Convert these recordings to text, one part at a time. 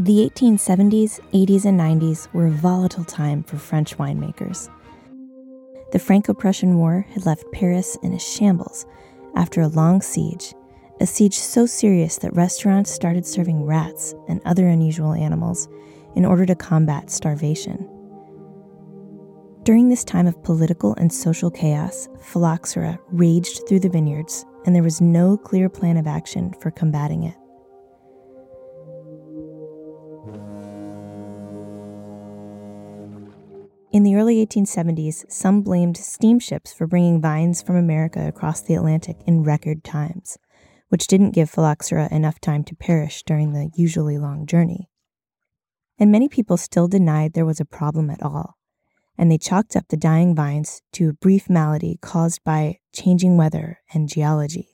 The 1870s, 80s, and 90s were a volatile time for French winemakers. The Franco Prussian War had left Paris in a shambles after a long siege, a siege so serious that restaurants started serving rats and other unusual animals in order to combat starvation. During this time of political and social chaos, phylloxera raged through the vineyards, and there was no clear plan of action for combating it. In the early 1870s, some blamed steamships for bringing vines from America across the Atlantic in record times, which didn't give phylloxera enough time to perish during the usually long journey. And many people still denied there was a problem at all, and they chalked up the dying vines to a brief malady caused by changing weather and geology.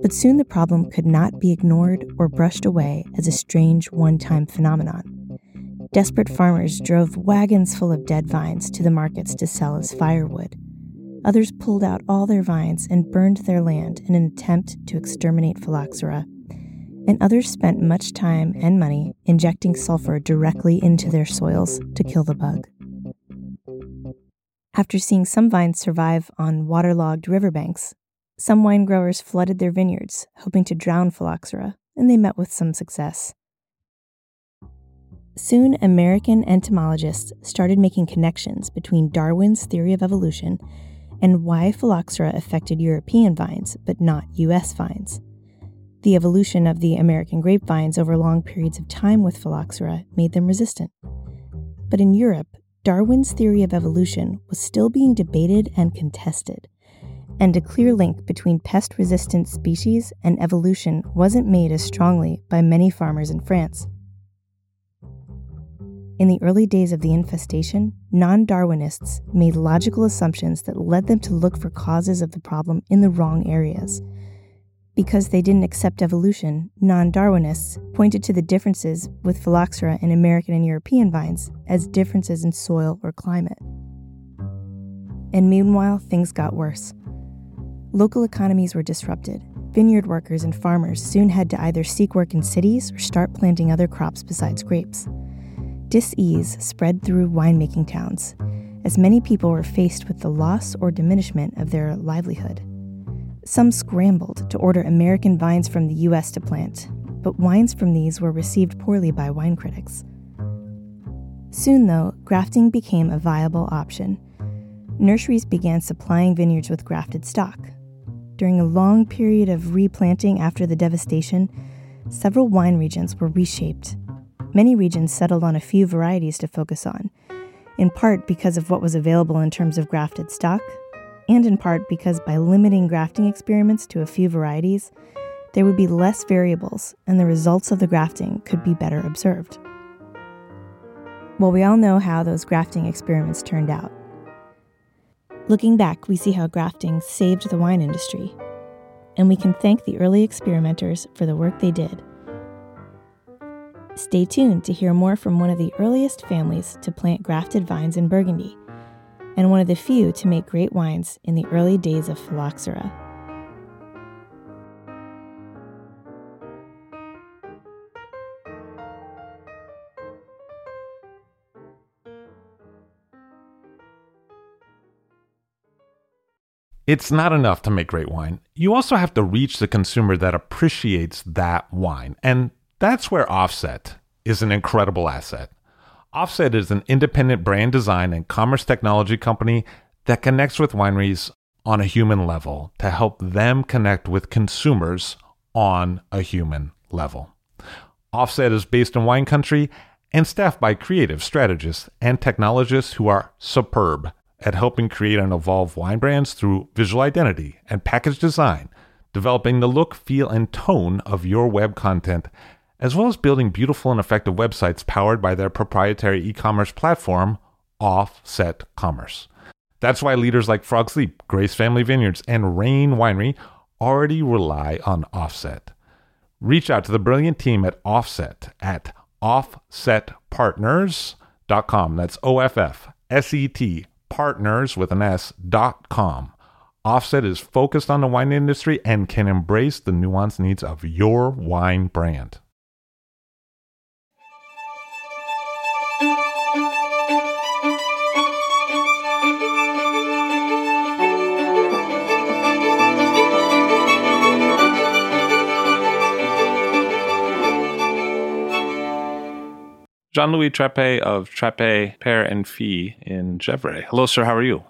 But soon the problem could not be ignored or brushed away as a strange one time phenomenon desperate farmers drove wagons full of dead vines to the markets to sell as firewood. Others pulled out all their vines and burned their land in an attempt to exterminate phylloxera. And others spent much time and money injecting sulfur directly into their soils to kill the bug. After seeing some vines survive on waterlogged riverbanks, some wine growers flooded their vineyards, hoping to drown phylloxera, and they met with some success. Soon, American entomologists started making connections between Darwin's theory of evolution and why phylloxera affected European vines, but not U.S. vines. The evolution of the American grapevines over long periods of time with phylloxera made them resistant. But in Europe, Darwin's theory of evolution was still being debated and contested, and a clear link between pest resistant species and evolution wasn't made as strongly by many farmers in France. In the early days of the infestation, non Darwinists made logical assumptions that led them to look for causes of the problem in the wrong areas. Because they didn't accept evolution, non Darwinists pointed to the differences with phylloxera in American and European vines as differences in soil or climate. And meanwhile, things got worse. Local economies were disrupted. Vineyard workers and farmers soon had to either seek work in cities or start planting other crops besides grapes. Dis-ease spread through winemaking towns, as many people were faced with the loss or diminishment of their livelihood. Some scrambled to order American vines from the US to plant, but wines from these were received poorly by wine critics. Soon, though, grafting became a viable option. Nurseries began supplying vineyards with grafted stock. During a long period of replanting after the devastation, several wine regions were reshaped many regions settled on a few varieties to focus on, in part because of what was available in terms of grafted stock, and in part because by limiting grafting experiments to a few varieties, there would be less variables and the results of the grafting could be better observed. Well, we all know how those grafting experiments turned out. Looking back, we see how grafting saved the wine industry, and we can thank the early experimenters for the work they did Stay tuned to hear more from one of the earliest families to plant grafted vines in Burgundy, and one of the few to make great wines in the early days of phylloxera. It's not enough to make great wine. You also have to reach the consumer that appreciates that wine. And that's where Offset is an incredible asset. Offset is an independent brand design and commerce technology company that connects with wineries on a human level to help them connect with consumers on a human level. Offset is based in wine country and staffed by creative strategists and technologists who are superb at helping create and evolve wine brands through visual identity and package design, developing the look, feel, and tone of your web content, as well as building beautiful and effective websites powered by their proprietary e commerce platform, Offset Commerce. That's why leaders like Frog's Leap, Grace Family Vineyards, and Raen Winery already rely on Offset. Reach out to the brilliant team at Offset at offsetpartners.com. That's O F F S E T partners with an S dot com. Offset is focused on the wine industry and can embrace the nuanced needs of your wine brand. Jean Louis Trapet of Trapet, Pere and Fille in Gevrey. Hello, sir. How are you?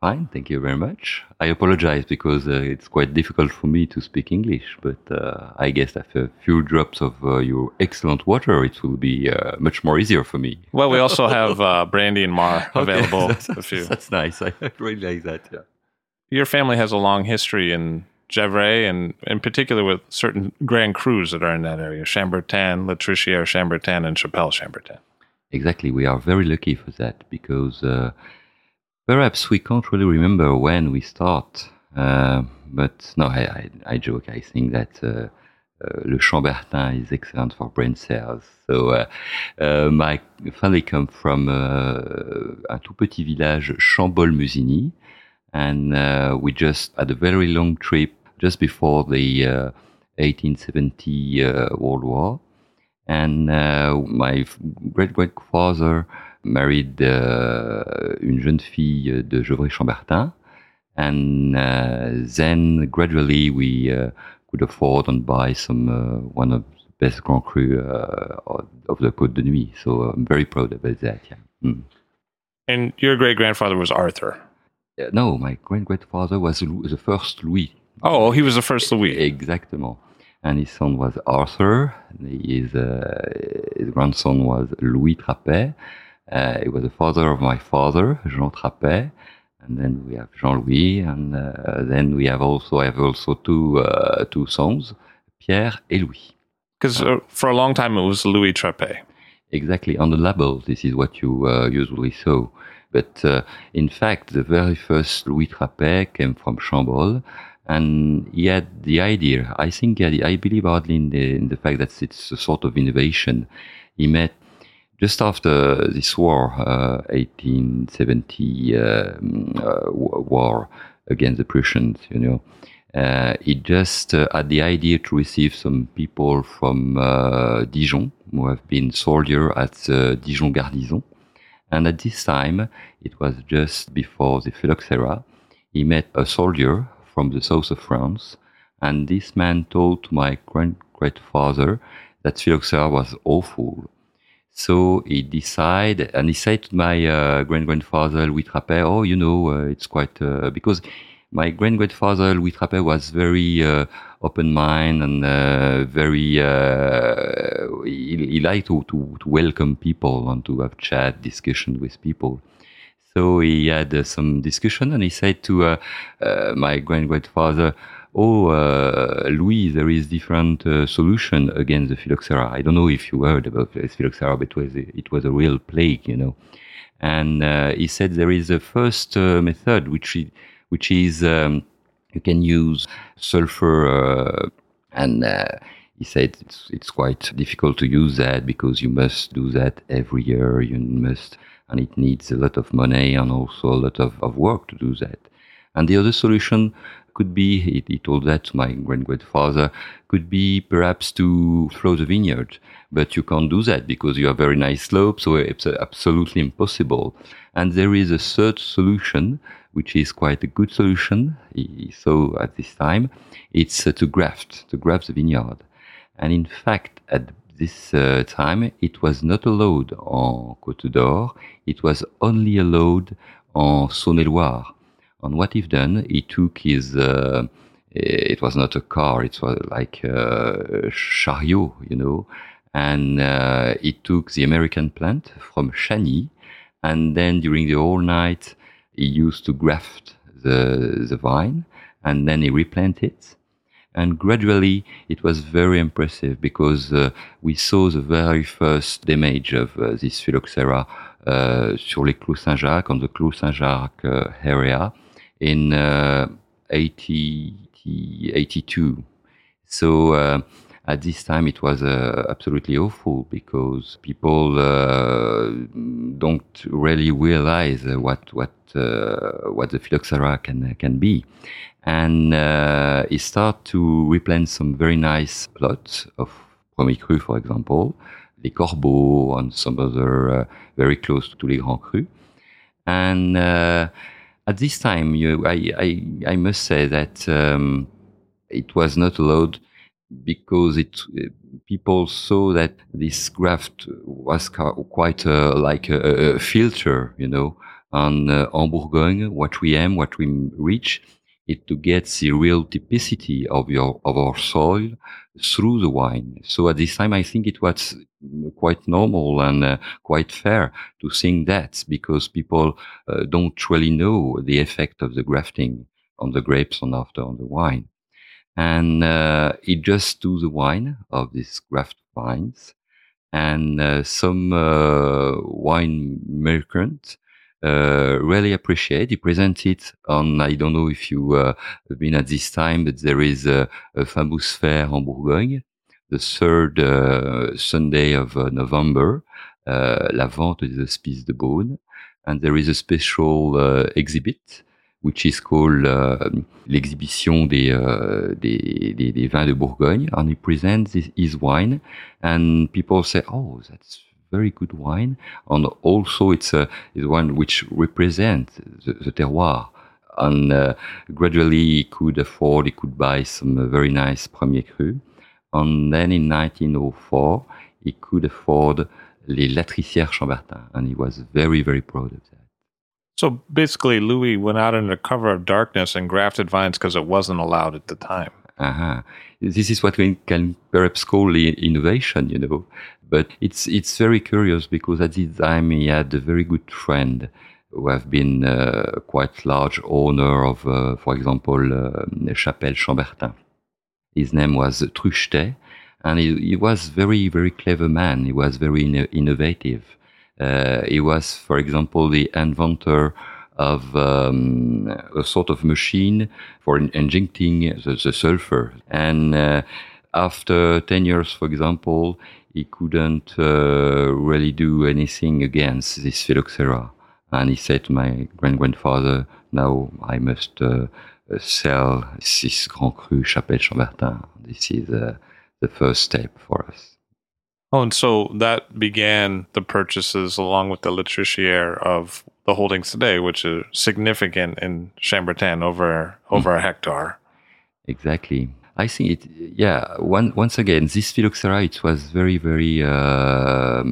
Fine, thank you very much. I apologize because uh, it's quite difficult for me to speak English, but uh, I guess after a few drops of uh, your excellent water, it will be uh, much more easier for me. Well, we also have uh, brandy and marc available. okay, that's, that's, nice. I really like that. Yeah. Your family has a long history in Gevrey, and in particular with certain Grand Crus that are in that area Chambertin, Latricière Chambertin, and Chapelle Chambertin. Exactly. We are very lucky for that because uh, perhaps we can't really remember when we start. Uh, but no, I, I, I, joke. I think that uh, uh Le Chambertin is excellent for brain cells. So uh, uh, my family come from a tout petit village, Chambolle-Musigny, and we just had a very long trip just before the 1870 uh, uh, World War. And uh, my great great father married une jeune fille de Gevrey-Chambertin. And then gradually we could afford and buy some one of the best Grand Cru of the Côte de Nuits. So I'm very proud about that. Yeah. Mm. And your great grandfather was Arthur. Uh, no, my great grandfather was the first Louis. Oh, he was the first Louis. Exactement. And his son was Arthur. His, uh, his grandson was Louis Trapet. Uh, he was the father of my father, Jean Trapet. And then we have Jean-Louis, and uh, then we have also I have also two uh, two sons, Pierre and Louis. Because uh, for a long time it was Louis Trapet. Exactly on the label, this is what you uh, usually saw. But in fact, the very first Louis Trapet came from Chambolle, and had the idea. I think I believe hardly in the in the fact that it's a sort of innovation. He met just after this war, uh, 1870 um, uh, war against the Prussians. You know, uh, he just uh, had the idea to receive some people from uh, Dijon who have been soldier at the Dijon Garnison. And at this time, it was just before the phylloxera. He met a soldier from the south of France. And this man told my great grandfather that phylloxera was awful. So he decided, and he said to my uh, great grandfather Louis Trapet, "Oh, you know, uh, it's quite uh, because my great grandfather Louis Trapet was very uh, open minded and uh, very uh, he, he, liked to, to, to welcome people and to have chat discussion with people." So he had uh, some discussion and he said to uh, uh, my grand grandfather, Oh, uh, Louis, there is different uh, solution against the phylloxera. I don't know if you heard about phylloxera, but it was a, it was a real plague, you know. And uh, he said there is a first method which is, which is um, you can use sulfur and he said it's, it's quite difficult to use that because you must do that every year. You must, and it needs a lot of money and also a lot of, of work to do that. And the other solution could be, he, he told that to my grand grandfather, could be perhaps to throw the vineyard. But you can't do that because you have very nice slopes, so it's absolutely impossible. And there is a third solution, which is quite a good solution. He saw at this time, it's uh, to graft, to graft the vineyard. And in fact, at this uh, time, it was not allowed on Côte d'Or. It was only allowed on Saône-et-Loire. And what he done, he took his, uh, it was not a car, it was like a chariot, you know, and uh, he took the American plant from Chagny, and then during the whole night, he used to graft the, the vine, and then he replanted it and gradually, it was very impressive because uh, we saw the very first damage of uh, this phylloxera uh, sur les Saint-Jacques, on the Clos Saint-Jacques uh, area in uh, 80, 82. So uh, at this time it was absolutely awful because people don't really realize what what what the phylloxera can can be and uh, he started to replant some very nice plots of Premier Cru, for example, Les Corbeaux and some other uh, very close to Les Grands Crus. And uh, at this time, you, I, I, I, must say that um, it was not allowed because it people saw that this graft was quite uh, like a, a, filter, you know, on uh, en Bourgogne, what we am, what we reach it to get the real typicity of your of our soil through the wine. So at this time, I think it was quite normal and uh, quite fair to think that because people uh, don't really know the effect of the grafting on the grapes and after on the wine. And uh, it just to the wine of these graft vines and uh, some uh, wine merchant uh, really appreciate. He presented on, I don't know if you uh, have been at this time, but there is a, a famous fair in Bourgogne, the third uh, Sunday of uh, November, uh, La Vente des Hospices de Beaune. And there is a special uh, exhibit which is called l'exhibition des, des, des, des, vins de Bourgogne. And he presents his, his wine and people say, oh, that's very good wine, and also it's a it's one which represents the, the terroir. And uh, gradually, he could afford, he could buy some uh, very nice Premier Cru. And then in 1904, he could afford les Latricières Chambertin, and he was very, very proud of that. So basically, Louis went out under cover of darkness and grafted vines because it wasn't allowed at the time. Uh-huh. This is what we can perhaps call innovation, you know. But it's it's very curious because at this time he had a very good friend who have been uh, quite large owner of, uh, for example, uh, Chapelle Chambertin. His name was Truchtet, and he, he, was very very clever man. He was very in- innovative. Uh, he was, for example, the inventor of um, a sort of machine for injecting the, the sulfur. And uh, after 10 years, for example, he couldn't uh, really do anything against this phylloxera. And he said to my grand grandfather, now I must uh, sell this Grand Cru Chapelle Chambertin. This is uh, the first step for us. Oh, and so that began the purchases along with the Latriciere of the holdings today, which is significant in Chambertin over over mm. a hectare. Exactly. I think it, yeah, one, once again, this phylloxera, it was very, very, uh,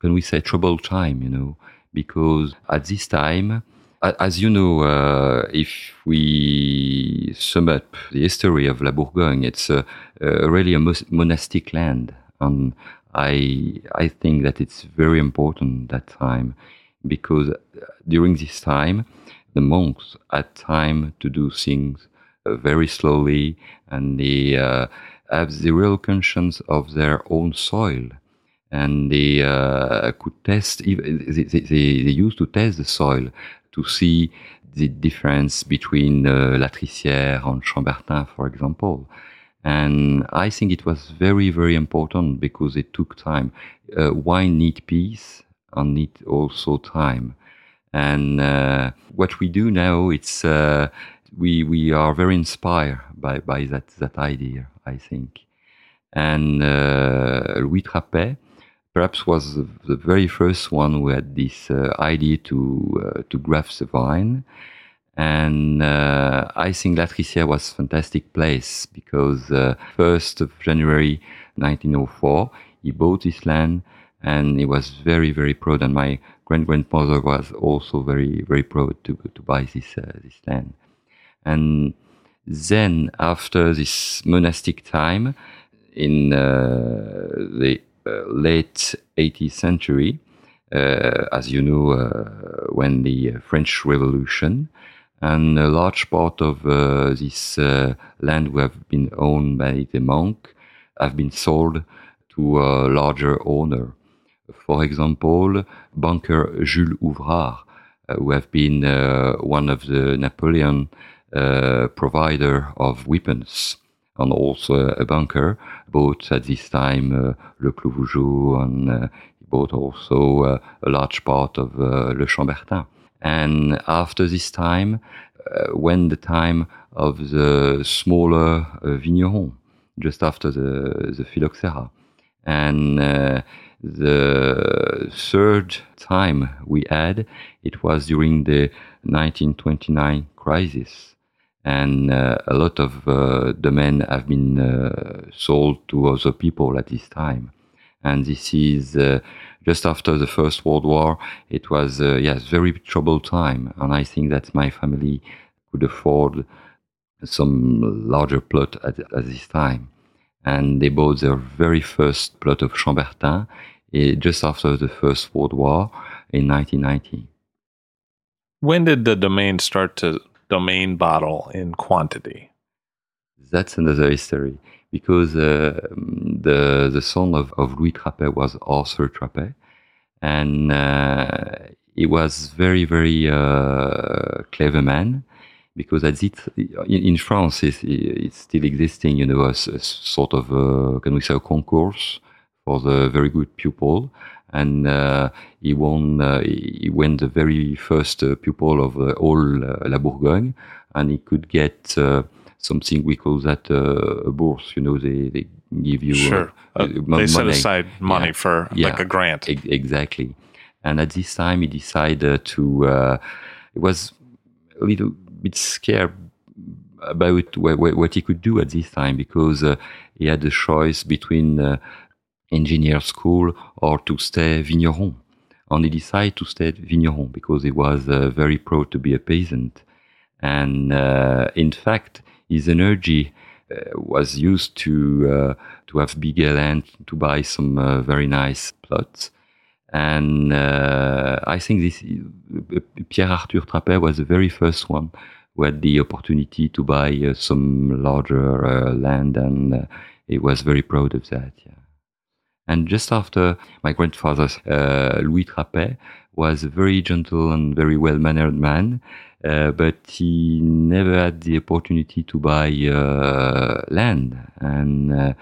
can we say, troubled time, you know, because at this time, as you know, uh, if we sum up the history of La Bourgogne, it's uh, really a monastic land. And I, I think that it's very important that time because during this time, the monks had time to do things uh, very slowly and they uh, have the real conscience of their own soil and they uh, could test they, they, they, used to test the soil to see the difference between uh, Latricière and Chambertin, for example. And I think it was very, very important because it took time. Uh, wine need peace and need also time. And uh, what we do now, it's uh, we we are very inspired by by that that idea. I think. And uh, Louis Trapet perhaps was the, very first one who had this uh, idea to uh, to graft the vine. And uh, I think Latricière was a fantastic place because uh, 1st of January 1904, he bought this land and he was very, very proud. And my grand grandmother was also very, very proud to, to buy this, uh, this land. And then after this monastic time in uh, the uh, late 18th century, uh, as you know, uh, when the French Revolution, and a large part of uh, this uh, land who have been owned by the monk have been sold to a larger owner. For example, banker Jules Ouvrard, uh, who have been uh, one of the Napoleon uh, provider of weapons, and also a banker, bought at this time uh, Le Clos Vougeot, and he bought also a large part of Le Chambertin. And after this time, uh, when the time of the smaller uh, vigneron, just after the, the phylloxera. And uh, the third time we had, it was during the 1929 crisis. And uh, a lot of uh, domain have been uh, sold to other people at this time. And this is just after the First World War, it was uh, yes very troubled time, and I think that my family could afford some larger plot at, at this time, and they bought their very first plot of Chambertin uh, just after the First World War in 1990. When did the domain start to domain bottle in quantity? That's another history because uh, the the son of, of Louis Trapet was Arthur Trapet, and uh, he was very very uh, clever man because at it in, in France it's, it's, still existing you know a, a sort of a, can we say a concourse for the very good pupil and uh, he won uh, he won the very first uh, pupil of all La Bourgogne and he could get something we call that uh, a bourse. You know, they, they give you sure. Uh, uh, they money. set aside money yeah. for yeah. like a grant. E- exactly. And at this time, he decided to. Uh, it was a little bit scared about what, what he could do at this time because uh, he had the choice between uh, engineer school or to stay vigneron. And he decided to stay vigneron because he was uh, very proud to be a peasant. And uh, in fact, his energy uh, was used to uh, to have bigger land to buy some uh, very nice plots. And uh, I think this Pierre Arthur Trapet was the very first one who had the opportunity to buy some larger land, and he was very proud of that. Yeah. And just after my grandfather, uh, Louis Trapet, was a very gentle and very well mannered man. Uh, but he never had the opportunity to buy uh, land, and uh,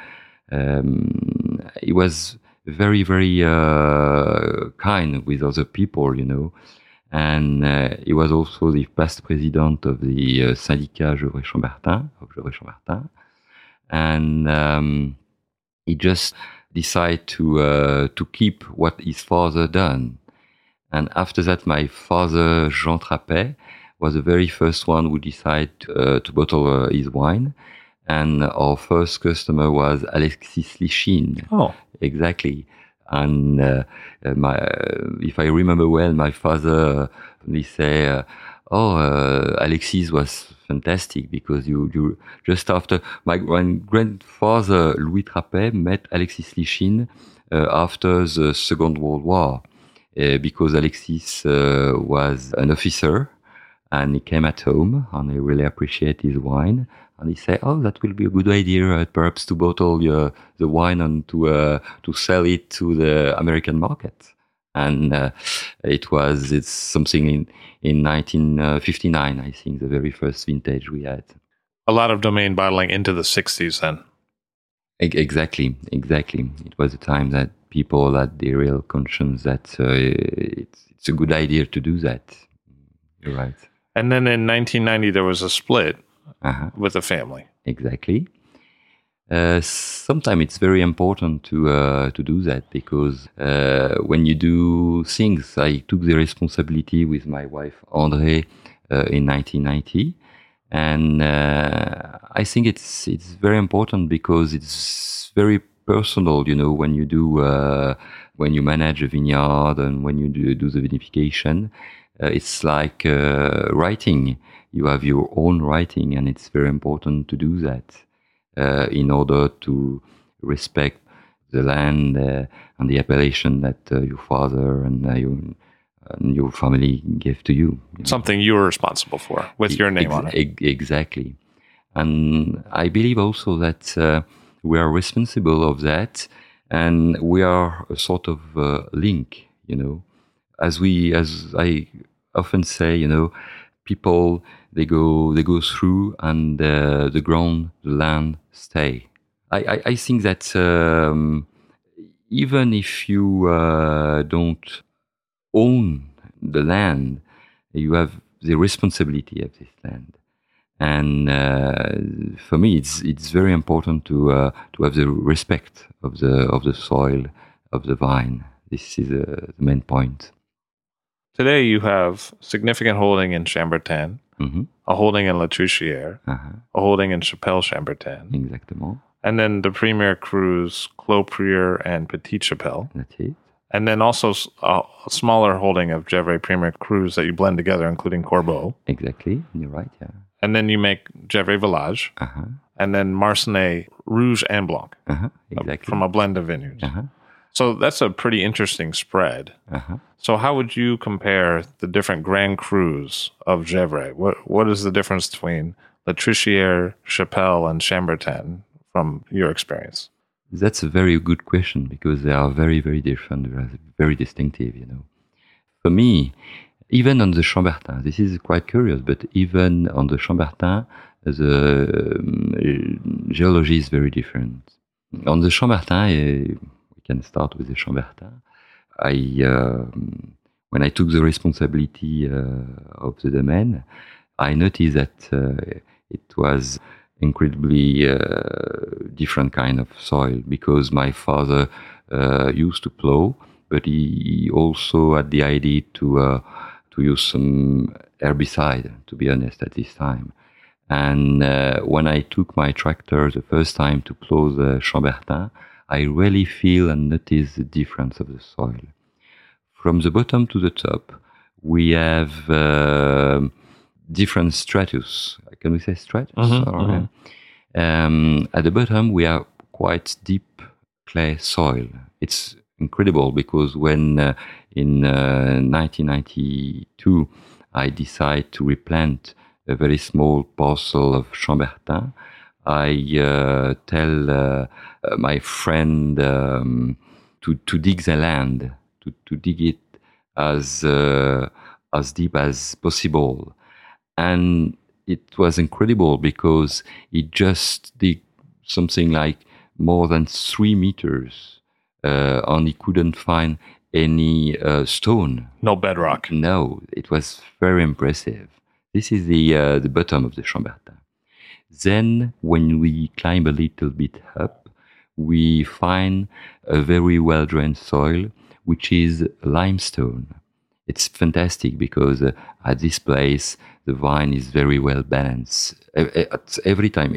um, he was very, very uh, kind with other people, you know. And uh, he was also the past president of the uh, syndicat Gevrey Chambertin, of Gevrey Chambertin, and um, he just decided to to keep what his father done. And after that, my father Jean Trapet was the very first one who decided uh, to bottle uh, his wine. And our first customer was Alexis Lichine. Oh, exactly. And uh, uh my, uh, if I remember well, my father he say, uh, "Oh, Alexis was fantastic because you, you just after my grandfather Louis Trapet met Alexis Lichine after the Second World War." because Alexis was an officer and he came at home and he really appreciated his wine and he said oh that will be a good idea uh, perhaps to bottle the wine and to uh, to sell it to the american market and uh, it was it's something in in 1959 i think the very first vintage we had a lot of domain bottling into the 60s then E- Exactly, exactly. It was a time that people had the real conscience that uh, it's, it's a good idea to do that. You're right. And then in 1990, there was a split Uh-huh. with the family. Exactly. Uh, Sometimes it's very important to uh, to do that because uh, when you do things, I took the responsibility with my wife André uh, in 1990, and uh, I think it's it's very important because it's very personal. You know, when you do when you manage a vineyard and when you do, do the vinification, it's like writing. You have your own writing, and it's very important to do that in order to respect the land uh, and the appellation that uh, your father and uh, your and your family gave to you. you know. Something you were responsible for with your name Ex- on it. ex- exactly. And I believe also that uh, we are responsible of that, and we are a sort of uh, link. You know, as we, as I often say, you know, people they go they go through, and uh, the ground, the land stay. I I, I think that um, even if you uh, don't own the land, you have the responsibility of this land. And uh, for me, it's it's very important to uh, to have the respect of the of the soil of the vine. This is uh, the main point. Today, you have significant holding in Chambertin, hmm a holding in Latricière, Uh-huh. a holding in Chapelle Chambertin, Exactement. and then the Premier Crus, Clos Prieur, and Petite Chapelle. And then also a smaller holding of Gevrey Premier Crus that you blend together, including Corbeau. Exactly. You're right. Yeah. And then you make Gevrey Village, Uh-huh. and then Marsannay Rouge and Blanc Uh-huh. uh, Exactly. from a blend of vineyards. Uh-huh. So that's a pretty interesting spread. Uh-huh. So how would you compare the different Grand Crus of Gevrey? What what is the difference between Latricière, Chapelle, and Chambertin from your experience? That's a very good question because they are very, very different, very- distinctive, you know. For me, even on the Chambertin, this is quite curious, but even on the Chambertin, the um, geology is very different. On the Chambertin, uh, can start with the Chambertin. I, um, when I took the responsibility uh, of the domain, I noticed that uh, it was incredibly uh, different kind of soil because my father uh, used to plow, but he also had the idea to uh, to use some herbicide. To be honest, at this time, and uh, when I took my tractor the first time to plow the Chambertin, I really feel and notice the difference of the soil. From the bottom to the top, we have um different stratus. Can we say stratus? Mhm, Or, mhm. um, at the bottom, we have quite deep clay soil. It's incredible because when uh, in uh, 1992 I decided to replant a very small parcel of Chambertin, I uh, tell uh, uh, my friend um, to, to dig the land, to, to dig it as uh, as deep as possible, and it was incredible because it just dig something like more than three meters, uh, and he couldn't find any uh, stone. No bedrock. No, it was very impressive. This is the uh, the bottom of the Chambertin. Then, when we climb a little bit up, we find a very well drained soil, which is limestone. It's fantastic because uh, at this place the vine is very well balanced. Every time,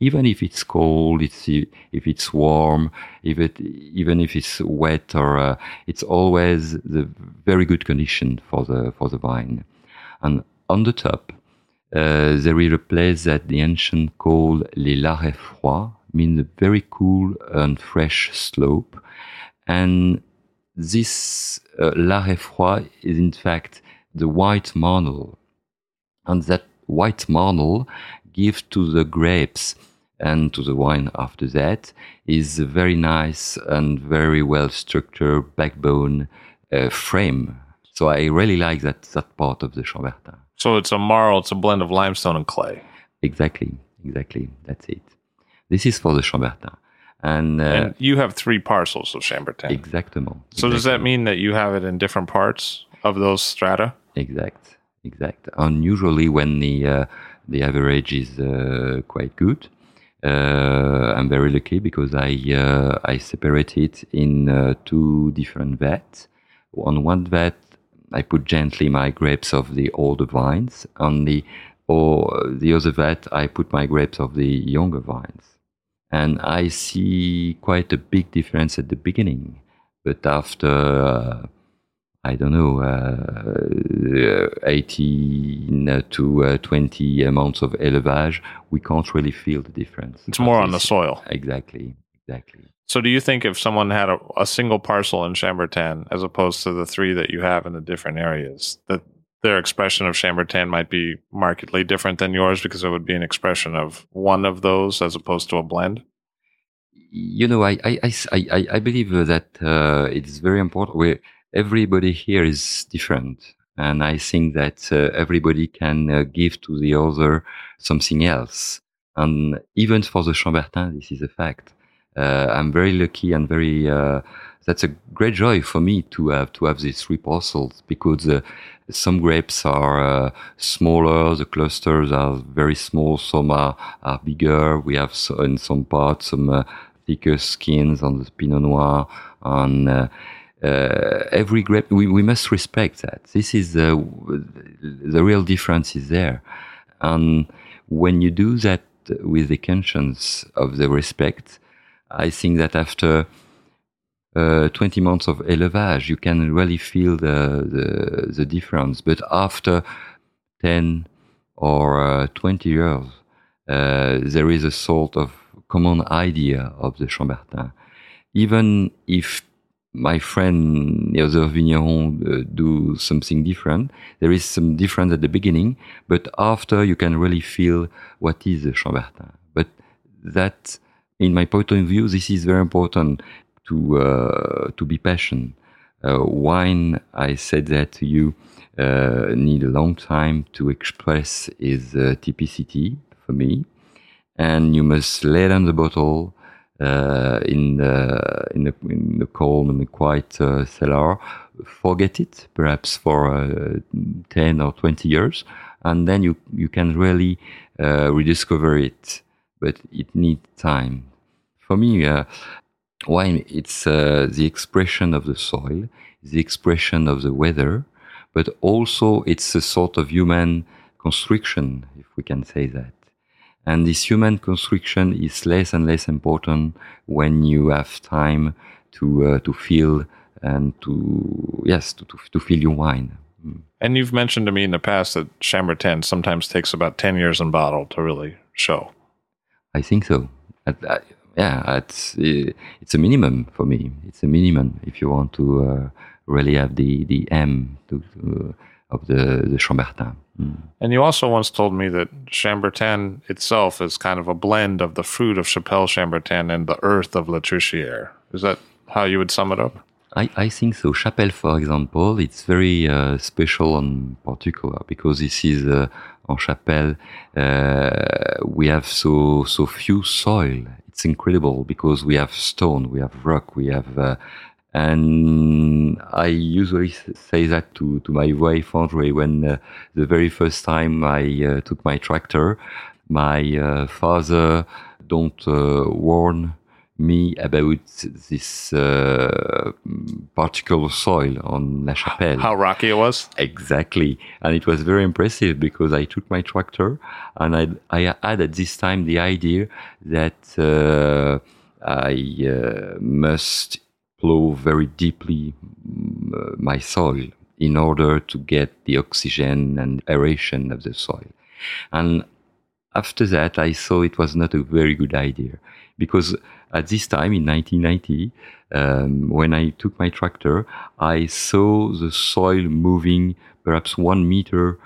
even if it's cold, it's if it's warm, if it, even if it's wet, or uh, it's always the very good condition for the for the vine. And on the top, uh, there is a place that the ancient called les Larets froids, a very cool and fresh slope. And this uh, is in fact the white marble. And that white marble gives to the grapes and to the wine after that is a very nice and very well structured backbone uh, frame. So I really like that, that part of the Chambertin. So it's a marl. It's a blend of limestone and clay. Exactly, exactly. That's it. This is for the Chambertin. And, uh, and you have three parcels of Chambertin. Exactement. So does that mean that you have it in different parts of those strata? Exact, exact. And usually when the uh, the average is uh, quite good, uh, I'm very lucky because I uh, I separate it in uh, two different vats. On one vat, I put gently my grapes of the older vines. On the or the other vat, I put my grapes of the younger vines and I see quite a big difference at the beginning. But after, uh, I don't know, uh, 18 to uh, 20 amounts of élevage, we can't really feel the difference. It's more on the soil. Exactly, exactly. So, do you think if someone had a, a single parcel in Chambertin as opposed to the three that you have in the different areas, that their expression of Chambertin might be markedly different than yours because it would be an expression of one of those as opposed to a blend? You know, I I, I, I believe that uh, it's very important. Where everybody here is different, and I think that uh, everybody can uh, give to the other something else. And even for the Chambertin, this is a fact. Uh, I'm very lucky and very uh, that's a great joy for me to have to have these three parcels because uh, some grapes are uh, smaller, the clusters are very small, some are, are bigger. We have so, in some parts some uh, thicker skins on the Pinot Noir. On uh, every grape, we, we must respect that. This is the the real difference is there, and when you do that with the conscience of the respect, I think that after uh, 20 months of élevage, you can really feel the, the, the difference. But after 10 or uh, 20 years, uh, there is a sort of common idea of the Chambertin. Even if my friend, the other vigneron, uh, do something different, there is some difference at the beginning, but after you can really feel what is the Chambertin. But that, in my point of view, this is very important to uh, to be patient. Uh, wine, I said that to you, uh, need a long time to express its typicity for me, and you must lay down the bottle uh, in the in the in the calm and the quiet uh, cellar. Forget it, perhaps for uh, ten or twenty years, and then you you can really rediscover it. But it needs time. For me, wine it's uh, the expression of the soil the expression of the weather but also it's a sort of human construction if we can say that and this human construction is less and less important when you have time to uh, to feel and to yes to, to, to feel your wine mm. and you've mentioned to me in the past that Chambertin sometimes takes about 10 years in bottle to really show I think so yeah, it's it's a minimum for me. It's a minimum if you want to uh, really have the the M to, to, of the the Chambertin. Mm. And you also once told me that Chambertin itself is kind of a blend of the fruit of Chapelle Chambertin and the earth of Latricière. Is that how you would sum it up? I, I think so. Chapelle, for example, it's very uh, special and particular because this is uh, en Chapelle. Uh, we have so so few soil it's incredible because we have stone, we have rock, we have. Uh, and I usually say that to, to my wife Andre when uh, the very first time I uh, took my tractor, my uh, father don't uh, warn me about this uh, particular soil on La Chapelle. How rocky it was? Exactly. And it was very impressive because I took my tractor and I, I had at this time the idea that uh, I uh, must plow very deeply mm, my soil in order to get the oxygen and aeration of the soil. And after that, I saw it was not a very good idea because at this time in 1990, um, when I took my tractor, I saw the soil moving perhaps one meter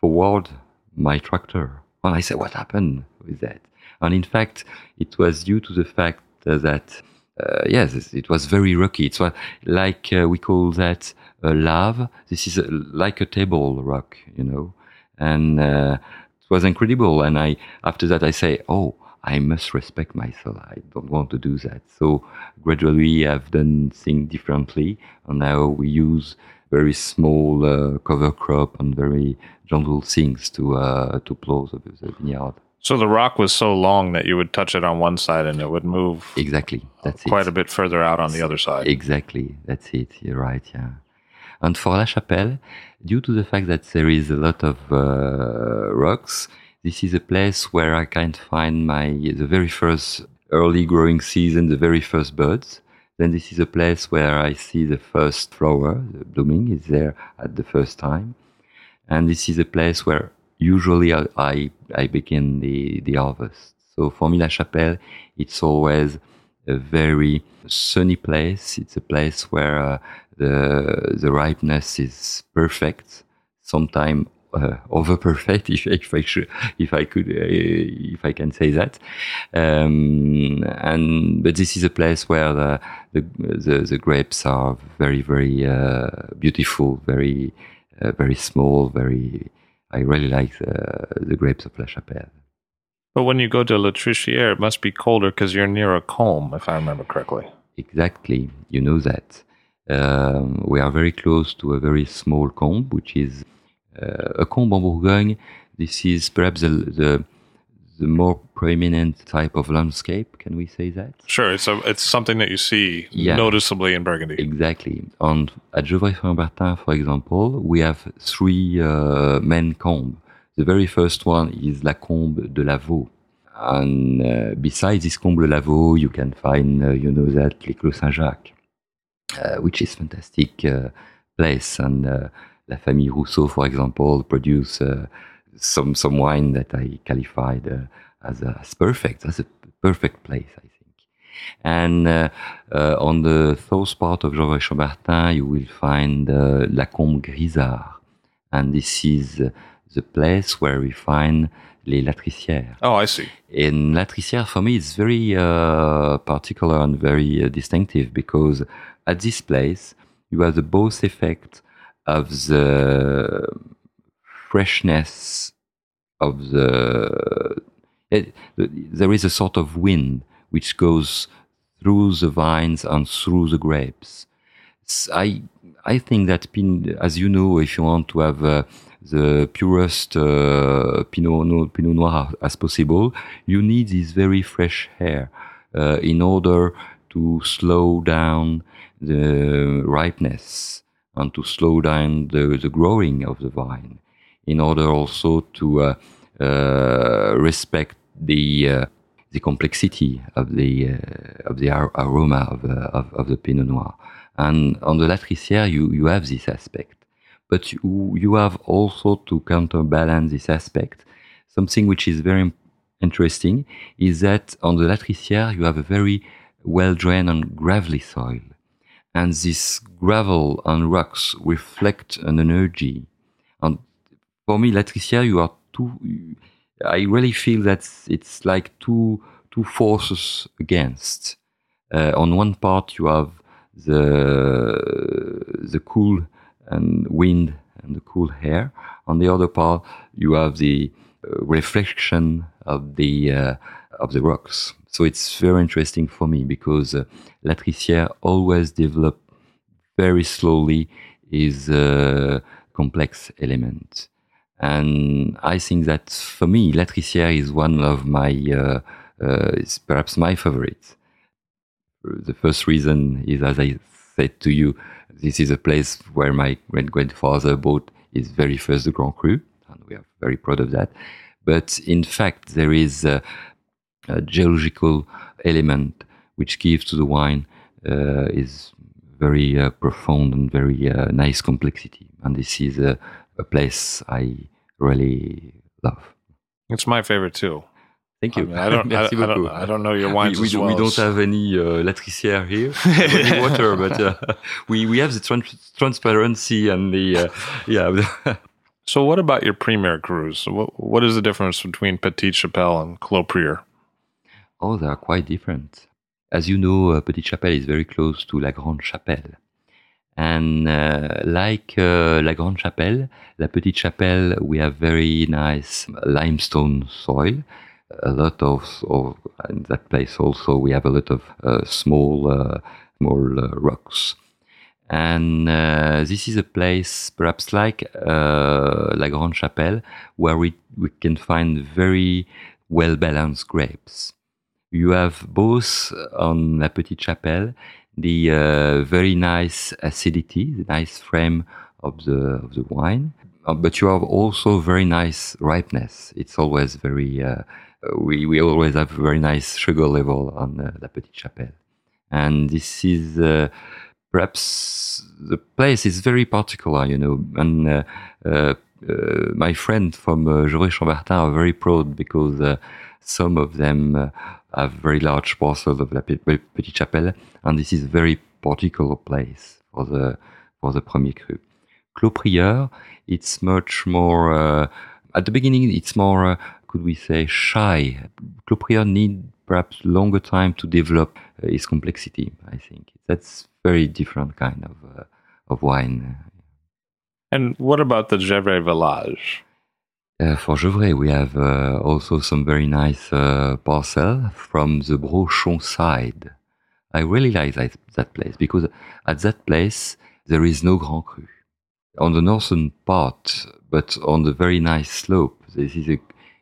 forward my tractor. And I said, what happened with that? And in fact, it was due to the fact that, uh, yes, it was very rocky. It's like uh, we call that a lava. This is a, like a table rock, you know. And uh, it was incredible. And I, after that, I say, oh, I must respect myself. I don't want to do that. So gradually I've done things differently. And now we use very small uh, cover crop and very gentle things to, uh, to plow the, the vineyard. So the rock was so long that you would touch it on one side and it would move Exactly. That's quite it. a bit further out on the other side. Exactly, that's it. You're right. Yeah. And for La Chapelle, due to the fact that there is a lot of uh, rocks, this is a place where I can find my the very first early growing season, the very first buds. Then this is a place where I see the first flower the blooming is there at the first time, and this is a place where usually I I, I begin the the harvest. So for me, La Chapelle, it's always a very sunny place. It's a place where uh, the the ripeness is perfect. Sometimes uh, over perfect, if, if I should, if I could, uh, if I can say that. Um, and but this is a place where the the, the, the grapes are very very uh, beautiful, very uh, very small, very. I really like the, the grapes of La Chapelle. But when you go to Latricière, it must be colder because you're near a combe, if I remember correctly. Exactly, you know that. Um, we are very close to a very small combe, which is a combe en Bourgogne. This is perhaps the, the the more prominent type of landscape. Can we say that? Sure, it's a it's something that you see Yeah. noticeably in Burgundy. Exactly. And at Gevrey-Chambertin, for example, we have three uh, main combes. The very first one is La Combe de Lavaux. And uh, besides this Combe de Lavaux, you can find, uh, you know that, Les Clos Saint-Jacques, uh, which is a fantastic uh, place. And uh, La Famille Rousseau, for example, produce uh, some some wine that I qualified uh, as, as perfect, as a perfect place, I think. And uh, uh, on the south part of Gevrey-Chambertin, you will find uh, La Combe Grisard. And this is uh, the place where we find les latricières. Oh, I see. In latricière, for me, it's very uh, particular and very uh, distinctive because at this place, you have the both effect of the freshness of the. It, there is a sort of wind which goes through the vines and through the grapes. I I think that, pin, as you know, if you want to have uh, the purest uh, Pinot, no, Pinot Noir as possible, you need this very fresh air uh, in order to slow down the ripeness and to slow down the, the growing of the vine, in order also to uh, uh, respect the uh, the complexity of the uh, of the ar- aroma of, uh, of of the Pinot Noir. And on the Latricière, you you have this aspect, but you you have also to counterbalance this aspect. Something which is very interesting is that on the Latricière you have a very well drained and gravelly soil, and this gravel and rocks reflect an energy. And for me, Latricière, you are two. I really feel that it's like two two forces against. Uh, on one part, you have the the cool and wind and the cool air. On the other part, you have the uh, reflection of the uh, of the rocks. So it's very interesting for me because uh, always develop very slowly is a complex element. And I think that for me, Latricière is one of my, uh, uh, is perhaps my favorite. The first reason is, as I said to you, this is a place where my great grandfather bought his very first Grand Cru, and we are very proud of that. But in fact, there is a geological element which gives to the wine uh, is very uh, profound and very uh, nice complexity. And this is a, a place I really love. It's my favorite too. Thank I, you. mean, I don't, I, I don't. I don't know your wines we, we, well. we don't have any uh, latricière here, any water, but uh, we, we have the trans- transparency and the uh, yeah. So, what about your Premier Crus? What, what is the difference between Petite Chapelle and Clos Prieur? Oh, they are quite different. As you know, uh, Petite Chapelle is very close to La Grande Chapelle, and uh, like uh, La Grande Chapelle, La Petite Chapelle, we have very nice limestone soil, a lot of, of in that place also we have a lot of uh, small uh, small uh, rocks and this is a place perhaps like La Grande Chapelle where we, we can find very well balanced grapes. You have both on La Petite Chapelle the uh, very nice acidity, the nice frame of the of the wine, uh, but you have also very nice ripeness. It's always very uh, we we always have very nice sugar level on uh, La Petite Chapelle, and this is perhaps the place is very particular, you know, and uh, uh, uh my friend from uh, Gevrey-Chambertin are very proud because uh, some of them uh, have very large parcels of La Petite Chapelle, and this is a very particular place for the for the Premier Cru. Clos Prieur, it's much more. at the beginning, it's more, could we say, shy. Clos Prieur need perhaps longer time to develop its complexity. I think that's very different kind of uh, of wine. And what about the Gevrey village? Uh, for Gevrey, we have uh, also some very nice uh, parcel from the Brochon side. I really like that, that place because at that place there is no Grand Cru. On the northern part, but on the very nice slope, this is a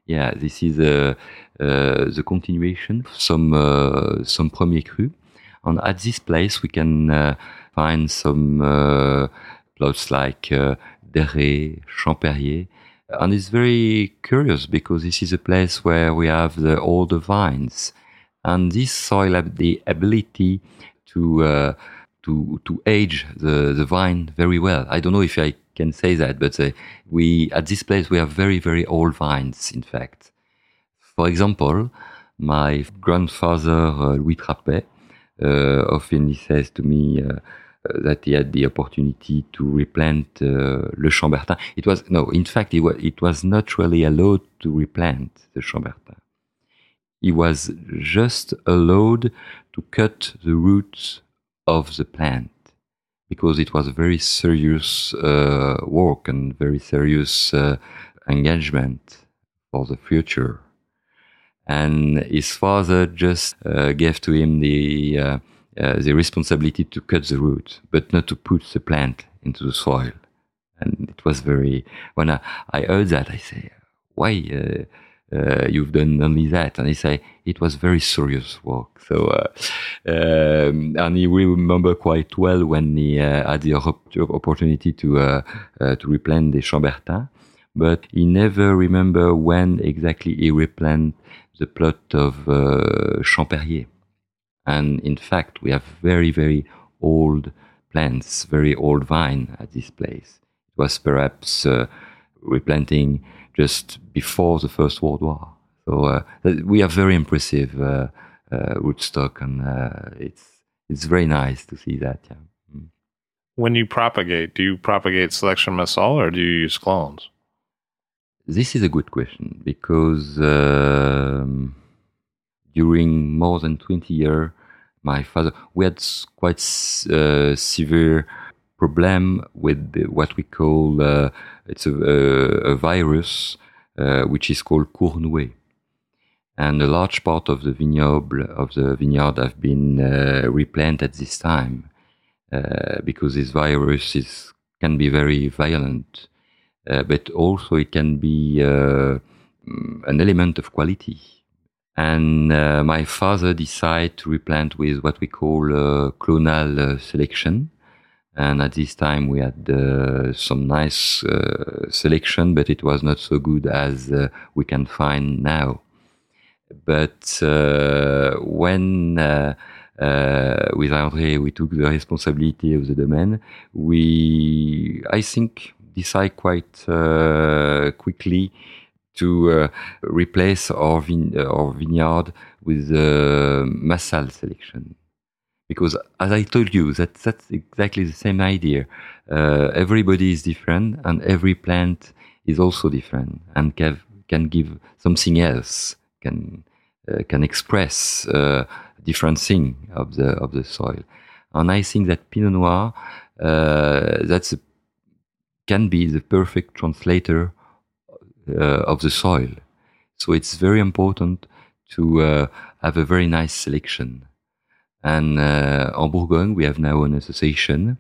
yeah, this is a, uh, the continuation some uh, some Premier Cru and at this place, we can uh, find some plots like Derré, Champperrier. And it's very curious because this is a place where we have the, all the vines. And this soil have the ability to, uh, to, to age the, the vine very well. I don't know if I can say that, but uh, we, at this place, we have very, very old vines, in fact. For example, my grandfather, uh, Louis Trapet, uh, often he says to me uh, that he had the opportunity to replant Le Chambertin. It was no, in fact, it was, it was not really allowed to replant the Chambertin. He was just allowed to cut the roots of the plant because it was a very serious uh, work and very serious uh, engagement for the future and his father just uh, gave to him the uh, uh, the responsibility to cut the root, but not to put the plant into the soil. And it was very when I, I heard that I say, why uh, uh, you've done only that? And he say it was very serious work. So uh, um, and he remember quite well when he had the opportunity to to replant the Chambertin, but he never remember when exactly he replanted the plot of uh, Champperrier. And in fact, we have very, very old plants, very old vine at this place. It was perhaps uh, replanting just before the First World War. So uh, we have very impressive uh, uh rootstock, and uh, it's it's very nice to see that. Yeah. Mm. When you propagate, do you propagate selection massal or do you use clones? This is a good question because um, during more than 20 years, my father, we had quite uh, severe problem with the, what we call, uh, it's a, a virus, uh, which is called court-noué. And a large part of the vignoble of the vineyard have been uh, replanted at this time uh, because this virus is, can be very violent uh, but also it can be uh, mm, an element of quality. And uh, my father decided to replant with what we call clonal selection. And at this time, we had uh, some nice uh, selection, but it was not so good as uh, we can find now. But when with Andrée we took the responsibility of the domain, we, I think, decide quite uh, quickly to uh, replace our, uh, our vineyard with uh, massal selection. Because as I told you, that, that's exactly the same idea. Uh, everybody is different and every plant is also different and can, can give something else, can, uh, can express different thing of the, of the soil. And I think that Pinot Noir, that's a can be the perfect translator uh, of the soil So it's very important to uh, have a very nice selection. And uh, en Bourgogne, we have now an association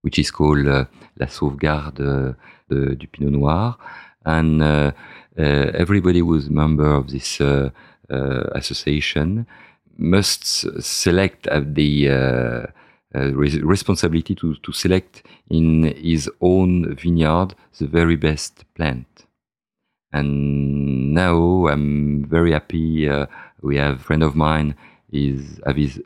which is called uh, La Sauvegarde de, du Pinot Noir. And uh, uh, everybody who's a member of this uh, association must select the responsibility to, to select in his own vineyard the very best plant. And now I'm very happy. Uh, we have a friend of mine is have his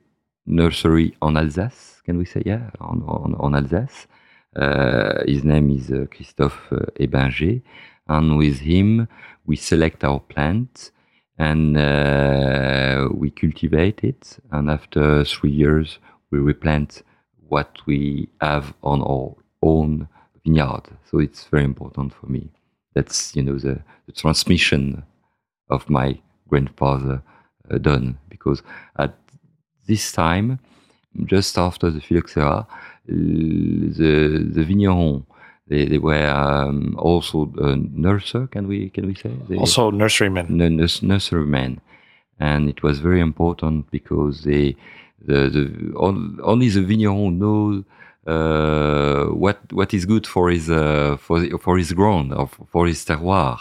nursery on Alsace. Can we say yeah on on, on Alsace? Uh, his name is uh, Christophe uh, Ebinger, and with him we select our plants and uh, we cultivate it. And after three years, we replant what we have on our own vineyard. So it's very important for me. That's you know the, the transmission of my grandfather uh, done because at this time, just after the phylloxera, the the vigneron they, they were um, also a nurser. Can we can we say they, also nurserymen? Nurs, nurserymen, and it was very important because they the, the only the vigneron knows uh, what what is good for his uh, for for his ground or for his terroir.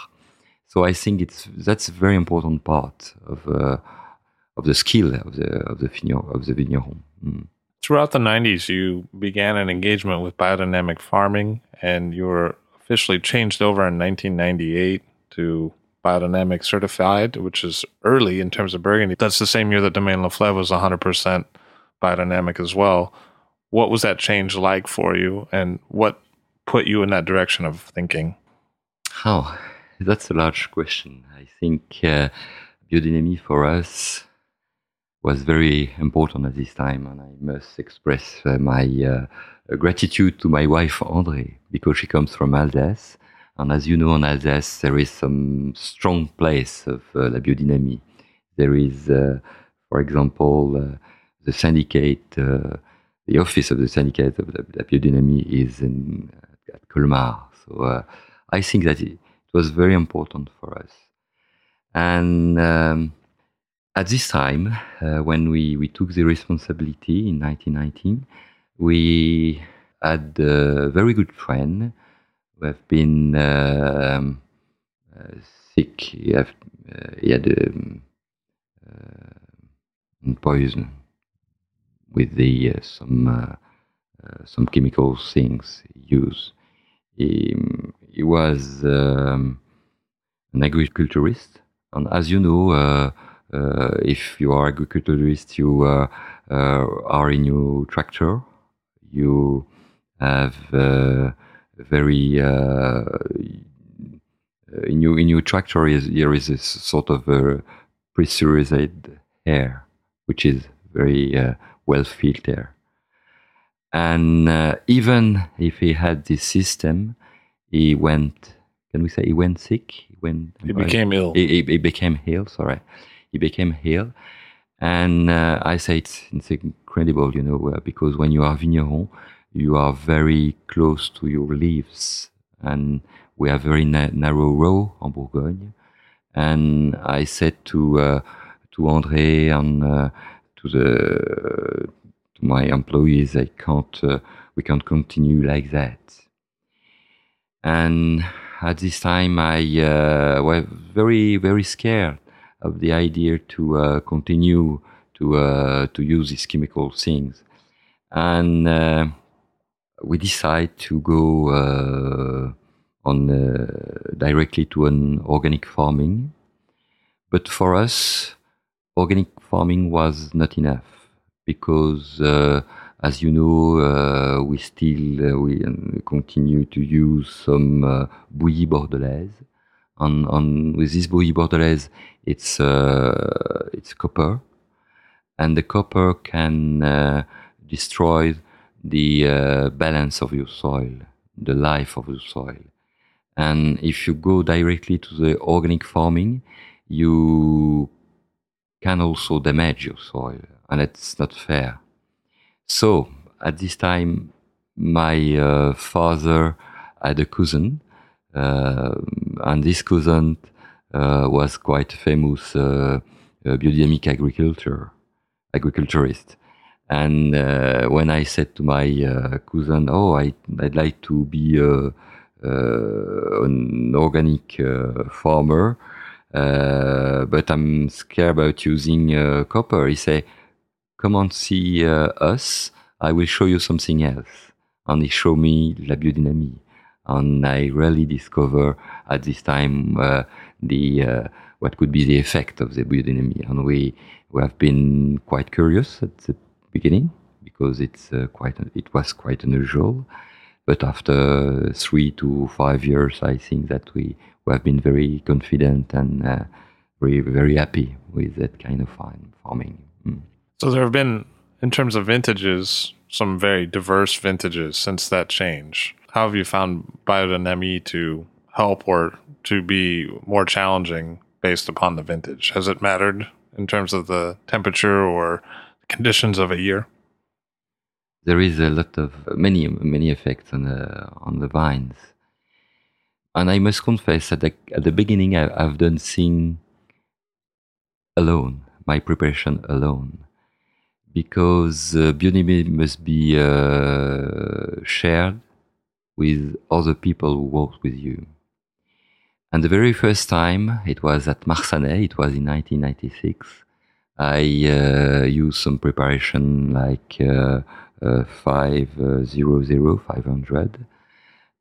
So I think it's that's a very important part of uh, of the skill of the of the vigneron. Of the vigneron. Mm. Throughout the 90s, you began an engagement with biodynamic farming, and you were officially changed over in 1998 to biodynamic certified, which is early in terms of Burgundy. That's the same year that Domaine Leflaive was 100% biodynamic as well. What was that change like for you, and what put you in that direction of thinking? Oh, that's a large question. I think uh, biodynamic for us was very important at this time, and I must express uh, my uh, gratitude to my wife Andrée because she comes from Alsace, and as you know, in Alsace there is some strong place of uh, la biodynamie. There is, uh, for example, uh, the syndicate, uh, the office of the syndicate of the biodynamie is in at Colmar. So I think that it, it, was very important for us, and. Um, at this time, uh, when we, we took the responsibility in 1919, we had a very good friend who have been um, uh, sick. He, have, uh, he had um, uh, poison with the uh, some uh, some chemical things used. He, he was um, an agriculturist, and as you know uh, if you are agriculturist, you uh, uh, are in your tractor, you have very in your in your tractor is there is this sort of a pressurized air, which is very uh, well filled air. And uh, even if he had this system, he went. Can we say he went sick? He went. He became ill. He, he, he became ill. Sorry he became ill. And uh, I say it's, it's incredible, you know, uh, because when you are vigneron, you are very close to your leaves. And we have very na- narrow row in Bourgogne. And I said to uh, to Andrée and uh, to the to my employees, I can't, uh, we can't continue like that. And at this time, I uh, was very, very scared of the idea to uh, continue to to use these chemical things, and we decide to go uh, on uh, directly to an organic farming. But for us, organic farming was not enough because, uh, as you know, we still we continue to use some bouillie bordelaise on, on with this bouillie bordelaise, it's uh, it's copper, and the copper can uh, destroy the uh, balance of your soil, the life of the soil. And if you go directly to the organic farming, you can also damage your soil, and it's not fair. So at this time, my uh, father had a cousin uh, and this cousin uh, was quite famous uh, uh, biodynamic agriculture agriculturist. And uh, when I said to my cousin, "Oh, I, would like to be an organic farmer," Uh, but I'm scared about using uh, copper, he said, "Come and see uh, us. I will show you something else." And he showed me la biodynamie, and I really discover at this time the what could be the effect of the biodynamie, and we we have been quite curious at the beginning because it's uh, quite it was quite unusual. But after three to five years, I think that we, we have been very confident and uh, very very happy with that kind of farming. Mm. So there have been, in terms of vintages, some very diverse vintages since that change. How have you found biodynamie to help or to be more challenging based upon the vintage? Has it mattered in terms of the temperature or conditions of a year? There is a lot of many many effects on the on the vines, and I must confess that at the beginning I, have done thing alone, my preparation alone, because uh, biodynamie must be uh, shared with other people who work with you. And the very first time, it was at Marsannay, it was in 1996. I uh, used some preparation like uh, uh, 500, 500.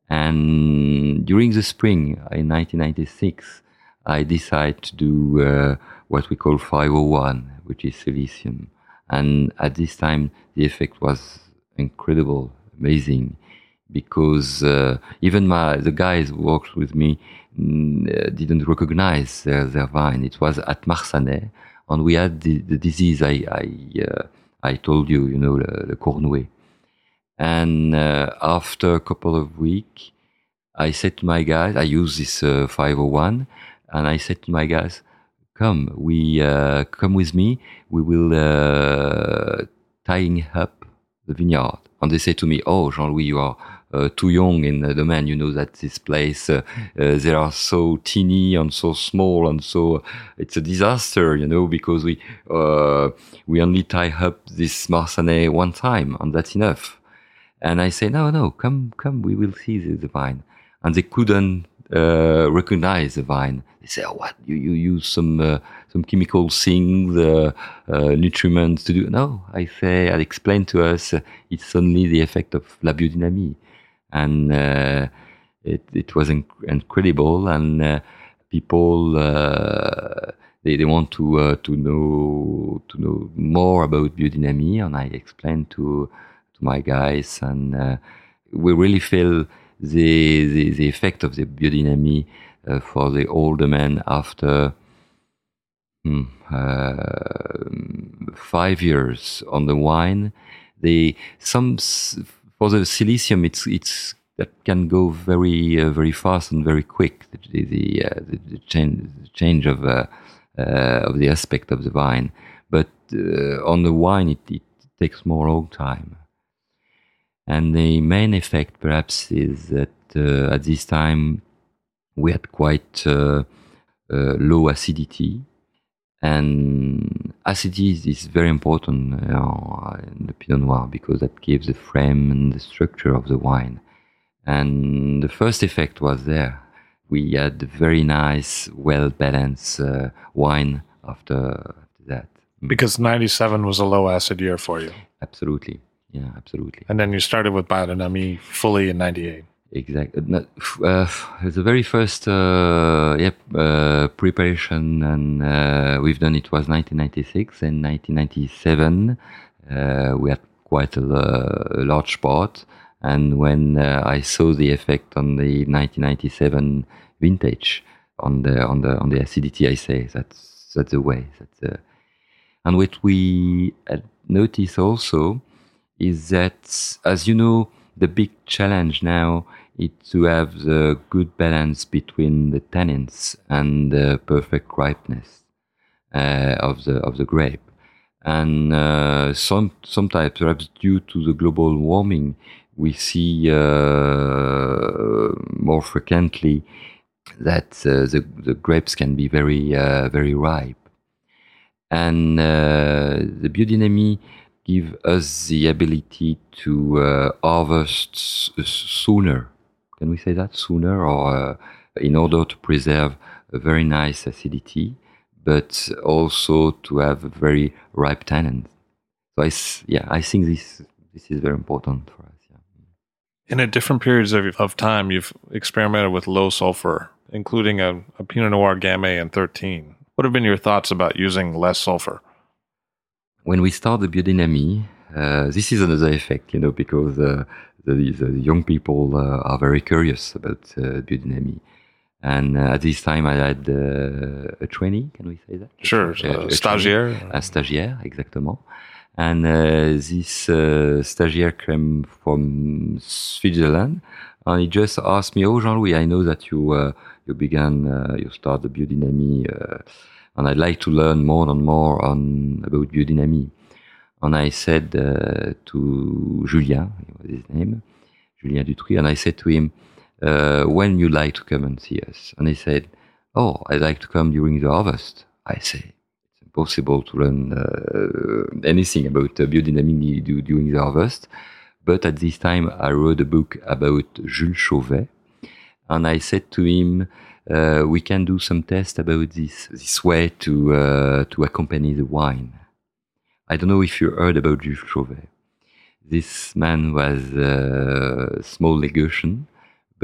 And during the spring in 1996, I decided to do uh, what we call 501, which is silicium. And at this time, the effect was incredible, amazing, because uh, even my the guys who worked with me mm, didn't recognize their, their vine. It was at Marsannay, and we had the, the disease I I, uh, I told you, you know, the, the court-noué. And uh, after a couple of weeks, I said to my guys, I use this uh, 501, and I said to my guys, "Come, we uh, come with me. We will uh, tying up the vineyard." And they say to me, "Oh, Jean-Louis, you are." uh, too young in the domain. You know that this place uh, they are so teeny and so small, and so it's a disaster. You know because we we only tie up this Marsannay one time, and that's enough. And I say, no, no, come, come, we will see the, the vine. And they couldn't uh, recognize the vine. They say, oh, what? You, you use some uh, some chemical things, uh, nutriments to do? No, I say, I explain to us, it's only the effect of la biodynamie and uh, it it was inc incredible, and uh, people uh, they they want to to know to know more about biodynamie, and I explained to to my guys, and we really feel the, the, the effect of the biodynamie uh, for the older men after hmm, uh, five years on the wine. They some for the silicium, it's it's that can go very uh, very fast and very quick. The the, uh, the, the change change of uh, uh, of the aspect of the vine, but uh, on the wine it, it takes more long time. And the main effect, perhaps, is that at this time we had quite low acidity and acidity is very important uh, in the Pinot Noir because that gives the frame and the structure of the wine. And the first effect was there. We had very nice, well balanced uh, wine after that. Because 97 was a low acid year for you. Absolutely. Yeah, absolutely. And then you started with biodynamie fully in 98. Exactly. Uh, the very first uh, yep, uh, preparation, and uh, we've done it was 1996 and 1997. Uh, we had quite a, a, large part, and when uh, I saw the effect on the 1997 vintage on the on the on the acidity, I say that's that's the way. That's and what we noticed also is that, as you know, the big challenge now is to have the good balance between the tannins and the perfect ripeness uh, of the of the grape. And uh, some sometimes, perhaps due to the global warming, we see uh, more frequently that uh, the, the grapes can be very, uh, very ripe. And uh, the biodynamie give us the ability to uh, harvest sooner. Can we say that sooner, or uh, in order to preserve a very nice acidity, but also to have a very ripe tannins. So I, yeah, I think this this is very important for us. Yeah. In a different periods of, of time, you've experimented with low sulfur, including a, a Pinot Noir Gamay in 13. What have been your thoughts about using less sulfur? When we start the biodynamie, uh, this is another effect, you know, because uh, the, the, young people uh, are very curious about uh, biodynamie. And uh, at this time, I had uh, a trainee, can we say that? Sure, a, a stagiaire. A stagiaire, exactement. And uh, this uh, stagiaire came from Switzerland, and he just asked me, "Oh, Jean-Louis, I know that you uh, you began uh, you start the biodynamie, uh, and I'd like to learn more and more on about biodynamie." And I said uh, to Julien, was his name, Julien Dutry, and I said to him, uh, when you like to come and see us? And he said, oh, I'd like to come during the harvest. I say, it's impossible to learn uh, anything about uh, biodynamics during the harvest. But at this time, I wrote a book about Jules Chauvet. And I said to him, uh, we can do some tests about this, this way to, uh, to accompany the wine. I don't know if you heard about Jules Chauvet. This man was a small négociant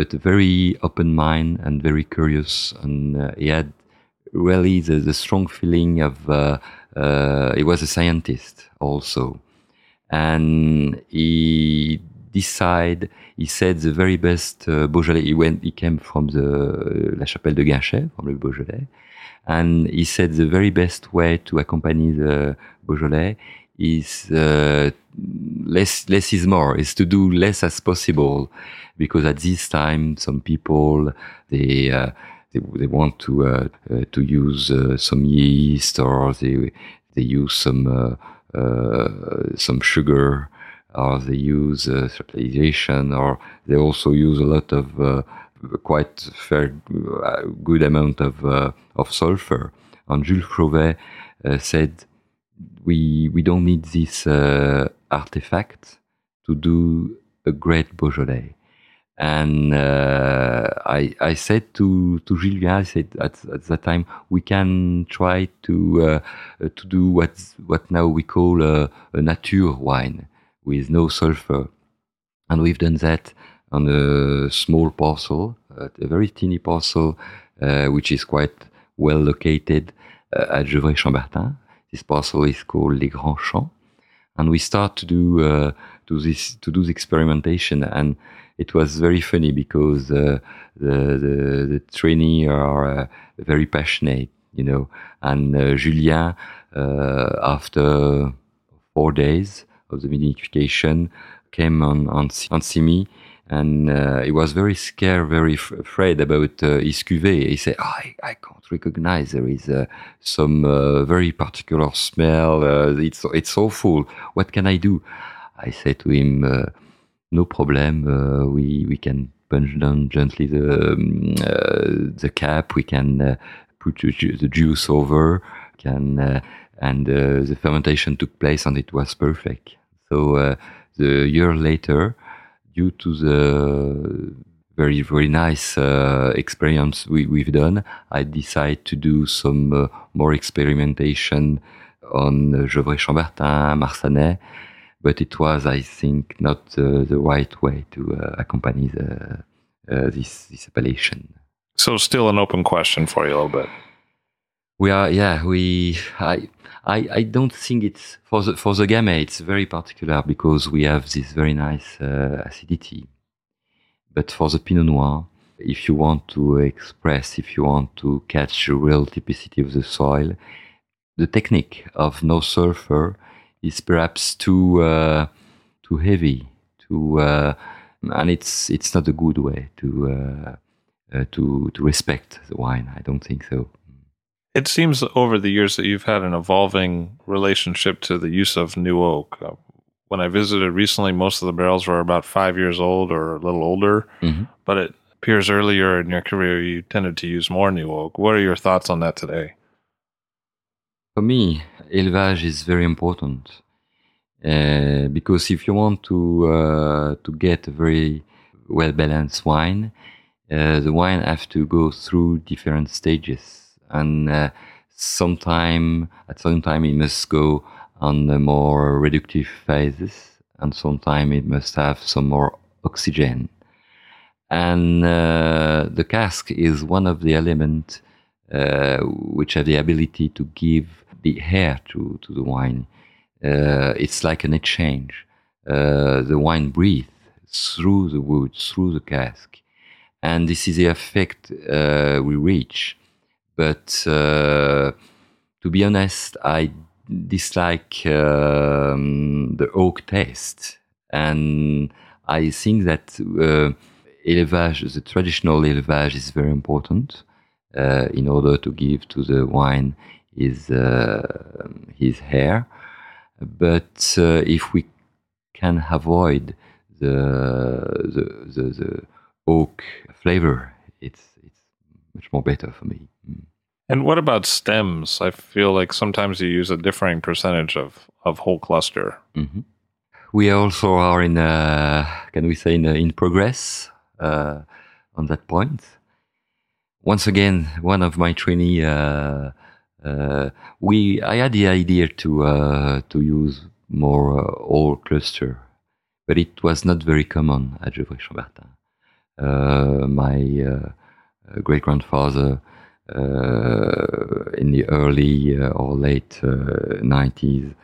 but very open mind and very curious. And uh, he had really the, the strong feeling of uh, uh, he was a scientist also, and he decided. He said the very best uh, Beaujolais. He went. He came from the La Chapelle de Guinchay, from the Beaujolais, and he said the very best way to accompany the Beaujolais is uh, less less is more is to do less as possible because at this time some people they uh, they, they, want to uh, uh, to use uh, some yeast or they they use some uh, uh, some sugar or they use uh, fertilization or they also use a lot of uh, quite fair good amount of of sulfur and Jules Chauvet said we we don't need this uh, artifact to do a great Beaujolais. And uh, I, I said to, to Julien, I said at, at that time, we can try to uh, to do what what now we call a, a nature wine with no sulfur, and we've done that on a small parcel, a very teeny parcel, uh, which is quite well located uh, at Gevrey-Chambertin, this parcel is called Les Grands Champs, and we start to do uh, to this to do the experimentation, and it was very funny because uh, the, the the trainee are uh, very passionate, you know, and uh, Julien after four days of the vinification came on on, on see me and uh, he was very scared, very f- afraid about uh, his cuvée. He said, oh, I, I, can't recognize. There is uh, some uh, very particular smell. Uh, it's it's awful. What can I do?" I said to him, uh, "No problem. we we can punch down gently the um, the cap. We can put the juice over. Can and the fermentation took place, and it was perfect. So the year later." due to the very very nice uh, experience we, we've done, I decided to do some uh, more experimentation on uh, Gevrey-Chambertin, Marsannay, but it was, I think, not the right way to uh, accompany the, uh, this this appellation. So, still an open question for you a little bit. We are, yeah, we. I I, I don't think it's for the for the Gamay. It's very particular because we have this very nice uh, acidity. But for the Pinot Noir, if you want to express, if you want to catch the real typicity of the soil, the technique of no sulfur is perhaps too uh, too heavy, too, uh, and it's it's not a good way to uh, uh to to respect the wine. I don't think so. It seems over the years that you've had an evolving relationship to the use of new oak. Uh, when I visited recently, most of the barrels were about five years old or a little older. Mm-hmm. But it appears earlier in your career, you tended to use more new oak. What are your thoughts on that today? For me, élevage is very important uh, because if you want to uh, to get a very well balanced wine, uh, the wine have to go through different stages, and uh, sometime at some time it must go on the more reductive phases, and sometime it must have some more oxygen. And uh, the cask is one of the elements uh, which have the ability to give the air to, to the wine. Uh, it's like an exchange. Uh, the wine breathes through the wood, through the cask. And this is the effect uh, we reach. But uh, to be honest, I dislike um, the oak taste. And I think that élevage, the traditional élevage is very important uh, in order to give to the wine his, uh, his hair. But uh, if we can avoid the, the, the, the, oak flavor, it's, it's much more better for me. Mm. And what about stems? I feel like sometimes you use a differing percentage of, of whole cluster. Mm-hmm. We also are in, a, can we say, in, a, in progress uh, on that point. Once again, one of my trainee, uh, uh, we I had the idea to to use more whole cluster, but it was not very common at Gevrey-Chambertin. my great grandfather uh, in the early uh, or late uh, 90s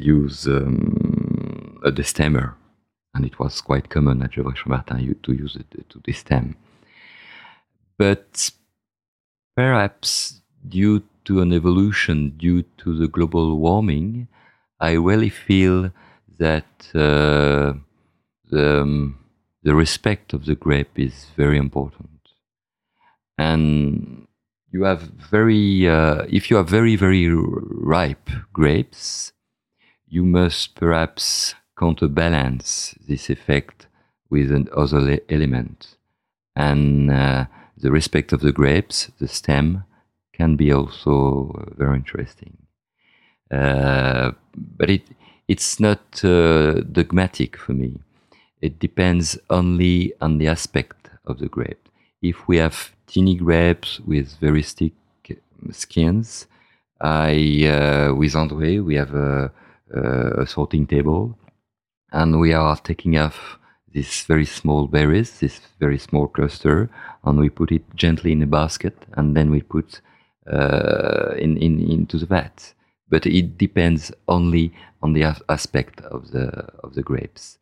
use um, a destemmer and it was quite common at Gevrey-Chambertin to use it to destem. But perhaps due to an evolution, due to the global warming, I really feel that uh, the, um, the respect of the grape is very important. And you have very, uh, if you have very, very ripe grapes, you must perhaps counterbalance this effect with another element. And uh, the respect of the grapes, the stem, can be also very interesting. Uh, but it, it's not uh, dogmatic for me. It depends only on the aspect of the grape. If we have teeny grapes with very thick skins, I, uh, with Andrée, we have a, a sorting table and we are taking off these very small berries, this very small cluster, and we put it gently in a basket, and then we put uh, in, in into the vat. But it depends only on the aspect of the of the grapes,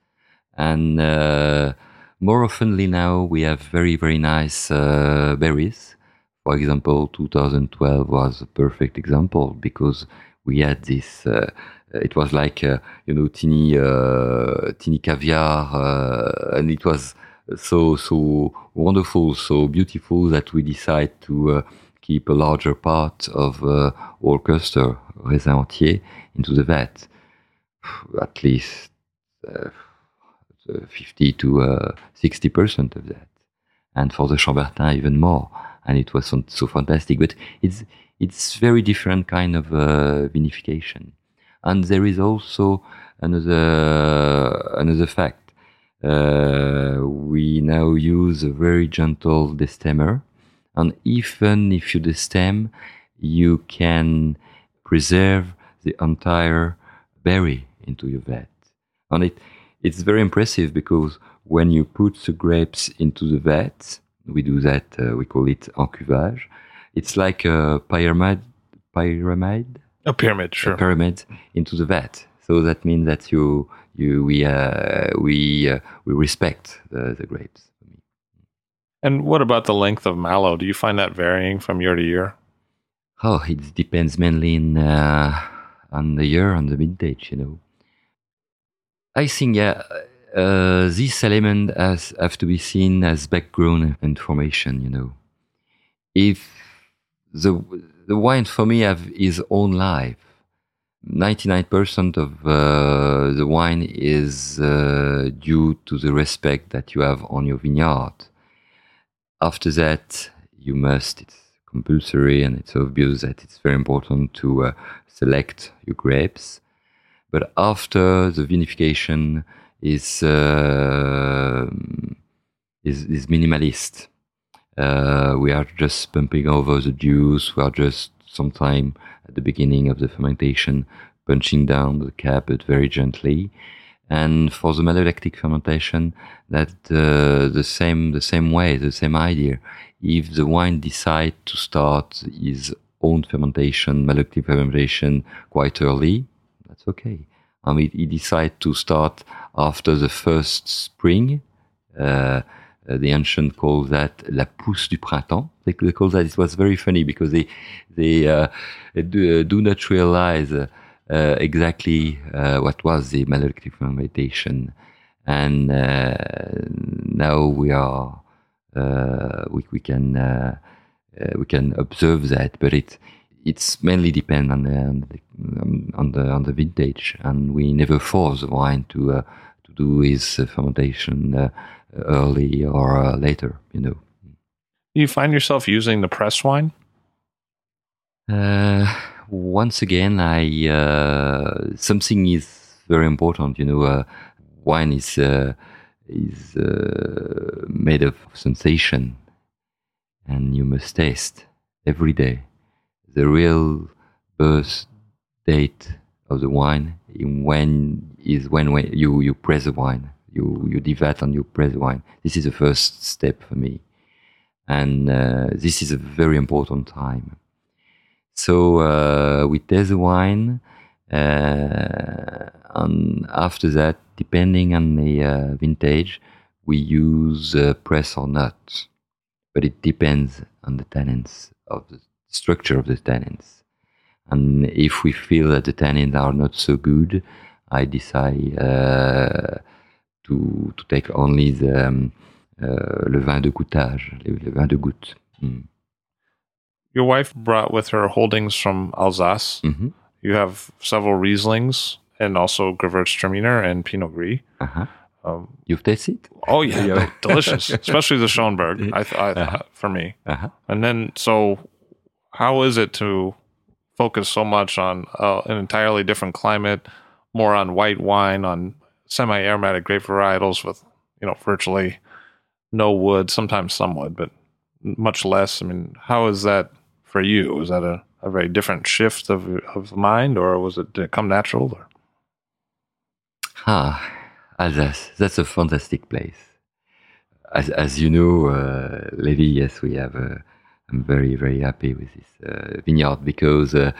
and uh, more oftenly now we have very very nice uh, berries. For example, 2012 was a perfect example because we had this uh, it was like uh, you know teeny uh, teeny caviar, uh, and it was so so wonderful, so beautiful that we decided to keep a larger part of all cluster raisin entier into the vat, at least uh, 50 to uh, 60 percent of that, and for the Chambertin even more. And it was so, so fantastic. But it's it's very different kind of vinification. And there is also another another fact. Uh, we now use a very gentle destemmer, and even if you destem, you can preserve the entire berry into your vat. And it, it's very impressive because when you put the grapes into the vat, we do that, uh, we call it encuvage. It's like a pyramid, pyramid a pyramid, sure. A pyramid into the vat. So that means that you, you, we, uh, we, uh, we respect the, the grapes. And what about the length of malo? Do you find that varying from year to year? Oh, it depends mainly in, uh, on the year, on the vintage, you know. I think, yeah, uh, this element has have to be seen as background information, you know. If the the wine for me have his own life. 99% of uh, the wine is uh, due to the respect that you have on your vineyard. after that, you must, it's compulsory and it's obvious that it's very important to uh, select your grapes. But after the vinification is, uh, is, is minimalist. Uh, we are just pumping over the juice. We are just sometime at the beginning of the fermentation punching down the cap, but very gently. And for the malolactic fermentation, that uh, the same the same way, the same idea. If the wine decide to start his own fermentation, malolactic fermentation, quite early, that's okay. I mean, he decided to start after the first spring. Uh, uh, the ancient call that la pousse du printemps. They, they call that. It was very funny because they they uh, do, uh, do, not realize uh, uh, exactly what was the malolactic fermentation, and now we are we we can we can observe that, but it it's mainly depend on the, on the on the on the vintage, and we never force the wine to uh, to do his uh, fermentation uh, early or uh, later. You know. Do you find yourself using the press wine? Uh, once again, I uh, something is very important. You know, wine is is made of sensation, and you must taste every day the real birth date of the wine when is when, when you, you press the wine. You, you devat and you press the wine. This is the first step for me. And uh, this is a very important time. So uh, we taste the wine, uh, and after that, depending on the uh, vintage, we use uh, press or not. But it depends on the tannins of the structure of the tannins. And if we feel that the tannins are not so good, I decide uh, to, to take only the um, uh, le vin de goûtage, le, le vin de goutte. Mm. Your wife brought with her holdings from Alsace. Mm-hmm. You have several Rieslings and also Gewürztraminer and Pinot Gris. Uh-huh. Um, You've tasted? Oh yeah, yeah. delicious, especially the Schönberg. I, th- I uh-huh. for me. Uh-huh. And then, so how is it to focus so much on uh, an entirely different climate, more on white wine, on semi-aromatic grape varietals with you know virtually no wood, sometimes some wood, but much less. I mean, how is that for you? Was that a, a very different shift of of mind, or was it did it come natural? Or? Ah, Alsace, that's a fantastic place. As as you know, uh, Levi, yes, we have a I'm very very happy with this uh, vineyard because uh,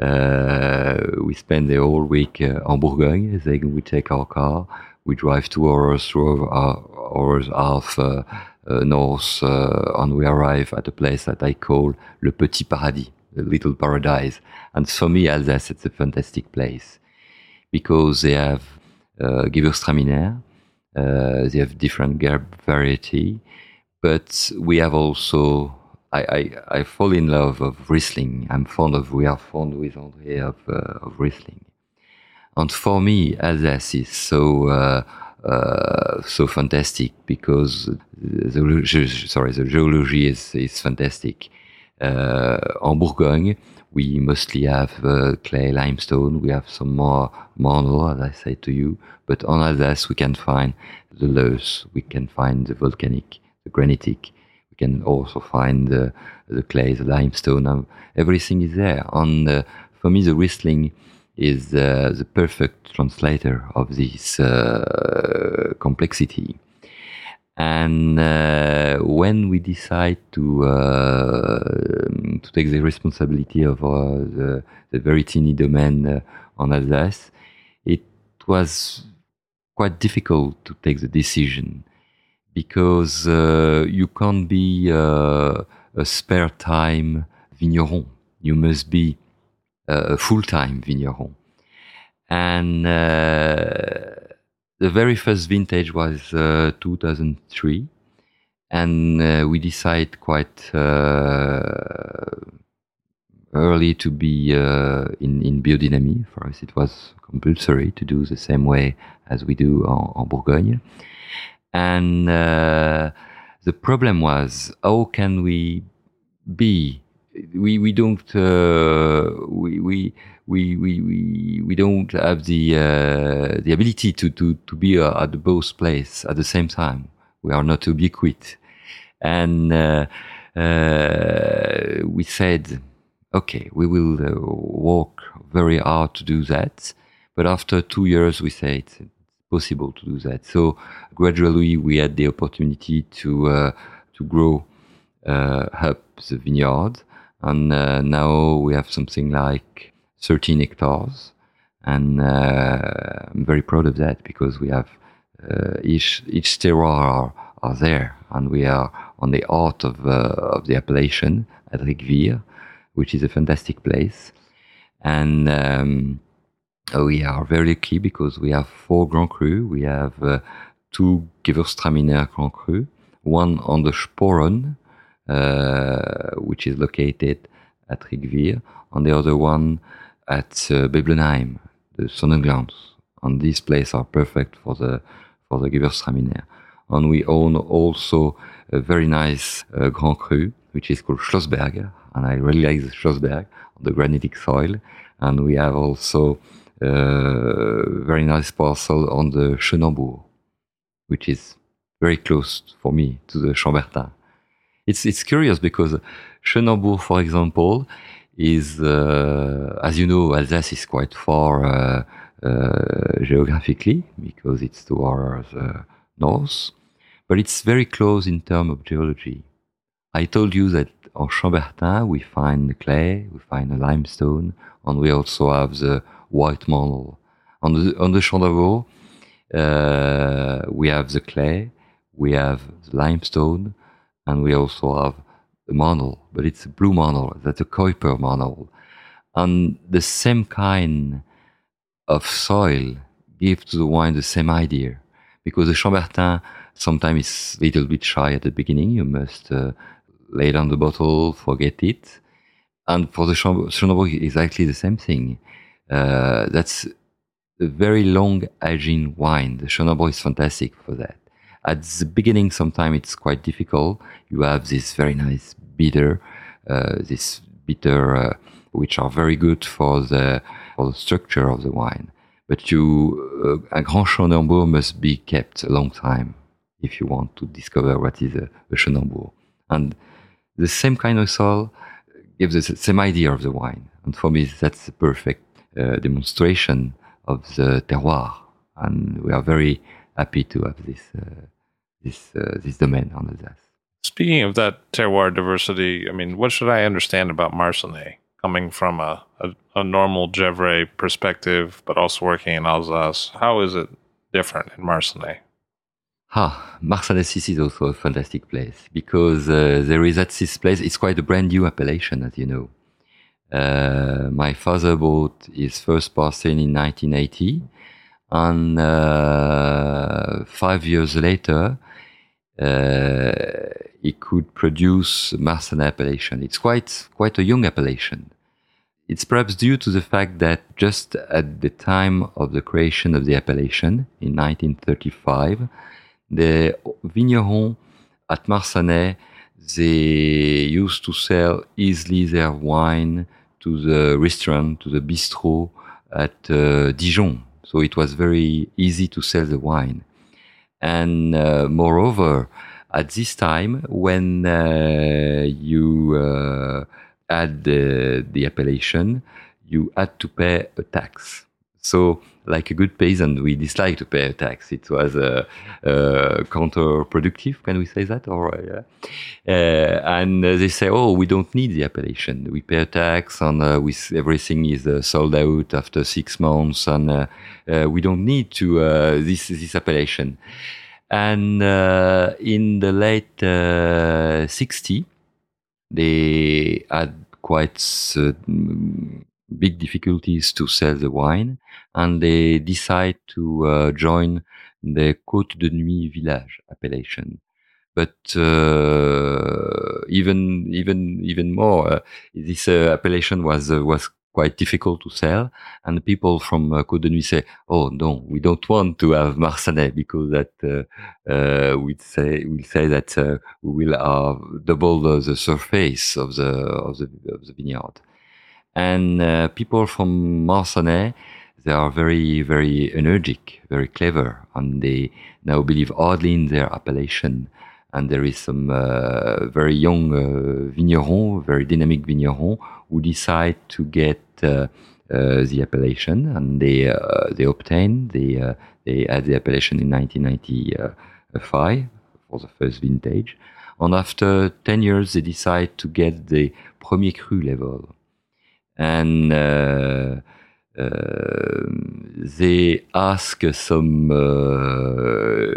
uh, we spend the whole week uh, en Bourgogne. Then we take our car, we drive two hours, two hours half uh, uh, north, and we arrive at a place that I call Le Petit Paradis, the little paradise. And for me, Alsace, it's a fantastic place because they have uh, Gewürztraminer, they have different grape variety, but we have also I, I, I fall in love of Riesling. I'm fond of, we are fond with Andrée of, uh, of Riesling. And for me, Alsace is so, uh, uh, so fantastic because the, sorry, the geology is, is fantastic. Uh, en Bourgogne, we mostly have uh, clay limestone. We have some more marble, as I say to you. But on Alsace, we can find the loess, we can find the volcanic, the granitic, we can also find the, the clay, the limestone, um, everything is there. And uh, for me, the Riesling is uh, the perfect translator of this uh, complexity. And uh, when we decide to uh, to take the responsibility of uh, the, the, very teeny domain on Alsace, it was quite difficult to take the decision because uh, you can't be uh, a spare time vigneron. You must be a full time vigneron. And uh, the very first vintage was uh, 2003. And uh, we decided quite uh, early to be in, in biodynamie. For us, it was compulsory to do the same way as we do on, on Bourgogne. And uh, The problem was how can we be? We we don't uh, we, we we we we don't have the uh, the ability to to to be uh, at both places at the same time. We are not ubiquitous, and uh, uh, we said, okay, we will work very hard to do that. But after two years, we said possible to do that. So gradually, we had the opportunity to uh, to grow up the vineyard, and now we have something like 13 hectares. And uh, I'm very proud of that because we have uh, each each terroir are, there, and we are on the heart of uh, of the appellation at Riquewihr, which is a fantastic place. And um, we are very lucky because we have four Grand Cru. We have uh, two Gewürztraminer Grand Cru, one on the Sporen, uh, which is located at Riquewihr, and the other one at uh, Beblenheim, the Sonnenglanz. And these places are perfect for the for the Gewürztraminer. And we own also a very nice uh, Grand Cru, which is called Schlossberg. And I really like the Schlossberg on the granitic soil. And we have also uh, very nice parcel on the Schoenenbourg, which is very close for me to the Chambertin. It's, it's curious because Schoenenbourg, for example, is, uh, as you know, Alsace is quite far uh, uh, geographically because it's towards the north, but it's very close in terms of geology. I told you that on Chambertin we find the clay, we find limestone, and we also have the white marble. On the on the Chandavaux, uh, we have the clay, we have the limestone, and we also have the marble, but it's a blue marble, that's a Keuper marble. And the same kind of soil gives to the wine the same idea. Because the Chambertin sometimes is a little bit shy at the beginning. You must uh, lay down the bottle, forget it. And for the Chandon, exactly the same thing. Uh, that's a very long aging wine. The Chandon is fantastic for that. At the beginning, sometimes it's quite difficult. You have this very nice bitter, uh, this bitter, uh, which are very good for the, for the structure of the wine. But you, uh, a Grand Chandon must be kept a long time if you want to discover what is a, a And the same kind of soil gives the same idea of the wine. And for me, that's the perfect uh, demonstration of the terroir. And we are very happy to have this uh, this uh, this domain on Alsace. Speaking of that terroir diversity, I mean, what should I understand about Marsannay coming from a, a, a normal Gevrey perspective, but also working in Alsace? How is it different in Marsannay? Ah, Marsanne-Six is also a fantastic place because uh, there is at this place, it's quite a brand new appellation, as you know. Uh, my father bought his first parcel in 1980, and uh, five years later, uh, he could produce Marsannay appellation. It's quite quite a young appellation. It's perhaps due to the fact that just at the time of the creation of the appellation in 1935, the vignerons at Marsannay they used to sell easily their wine to the restaurant, to the bistro at uh, Dijon. So it was very easy to sell the wine. And uh, moreover, at this time, when uh, you uh, add the, the appellation, you had to pay a tax. So, like a good peasant, we dislike to pay a tax. It was uh, uh, counterproductive. Can we say that? Or uh, and they say, "Oh, we don't need the appellation. We pay a tax, and we, everything is sold out after six months, and we don't need to this this appellation." And uh, in the late uh, 60, they had quite uh, big difficulties to sell the wine, and they decide to uh, join the Côte de Nuits village appellation. But uh, even even even more, uh, this appellation was was quite difficult to sell. And people from uh, Côte de Nuits say, "Oh no, we don't want to have Marsannay because that uh, uh, we say we say that uh, we will have double the, surface of the of the of the vineyard." And uh, people from Marsannay, they are very very energetic, very clever, and they now believe hardly in their appellation. And there is some uh, very young vigneron, very dynamic vigneron, who decide to get uh, uh, the appellation, and they uh, they obtained they they had the appellation in 1995 for the first vintage, and after 10 years they decide to get the premier cru level, and. Uh, they ask some uh,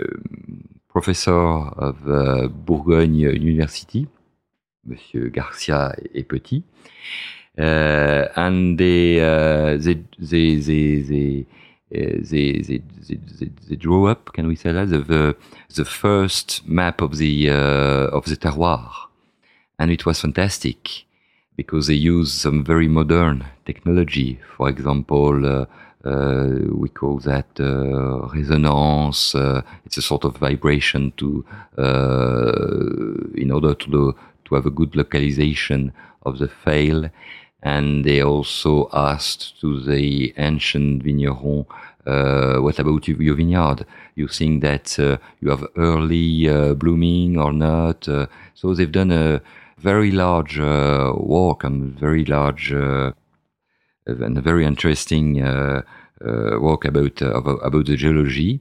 professor of uh, Bourgogne University, Monsieur Garcia et Petit, and they, uh, they, they, they, they, uh, they, they, they, they, drew up, can we say that, the, the first map of the, uh, of the terroir. And it was fantastic because they use some very modern technology. For example, uh, uh, we call that uh, resonance. Uh, it's a sort of vibration to, uh, in order to do, to have a good localization of the fail and they also asked to the ancient vigneron, uh, what about your vineyard? You think that you have early blooming or not? So they've done a very large uh, work and very large uh, and very interesting work about about the geology,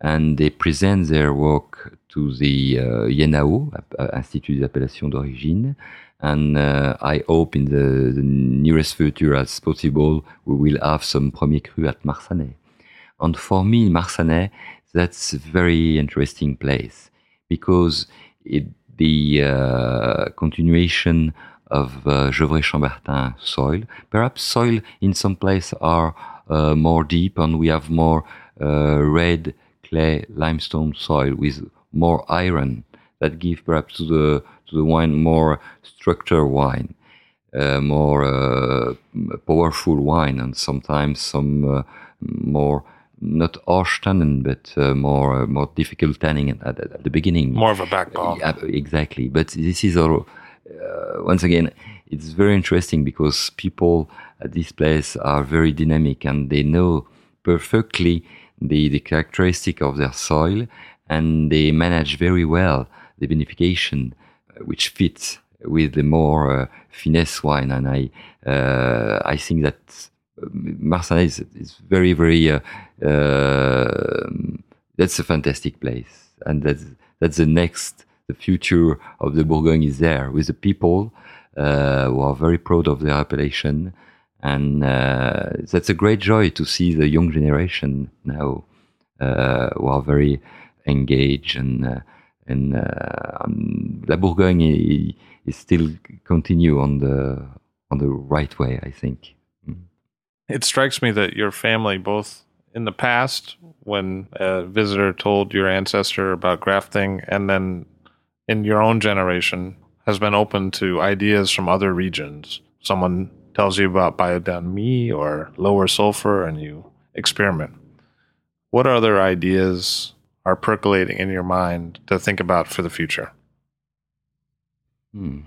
and they present their work to the uh, INAO, Institut d'Appellation d'Origine, and uh, I hope in the, the, nearest future as possible we will have some Premier Cru at Marsannay. And for me, Marsannay, that's a very interesting place because it, the uh, continuation of uh, Gevrey-Chambertin soil, perhaps soil in some place are uh, more deep and we have more uh, red clay limestone soil with more iron that give perhaps to the to the wine more structured wine, uh, more uh, powerful wine, and sometimes some more not harsh tannin, but uh, more uh, more difficult tannin at, at, the beginning. More of a backbone. Yeah, exactly. But this is all. Uh, once again, it's very interesting because people at this place are very dynamic and they know perfectly the, the characteristic of their soil and they manage very well the vinification which fits with the more uh, finesse wine. And I, uh, I think that Marsannay is, is very, very. Uh, that's a fantastic place, and that's that's the next, the future of the Bourgogne is there with the people uh, who are very proud of their appellation, and uh, that's a great joy to see the young generation now uh, who are very engaged and and uh, um, La Bourgogne is still continue on the on the right way, I think. It strikes me that your family, both in the past, when a visitor told your ancestor about grafting, and then in your own generation, has been open to ideas from other regions. Someone tells you about biodynamie or lower sulfur, and you experiment. What other ideas are percolating in your mind to think about for the future? Hmm.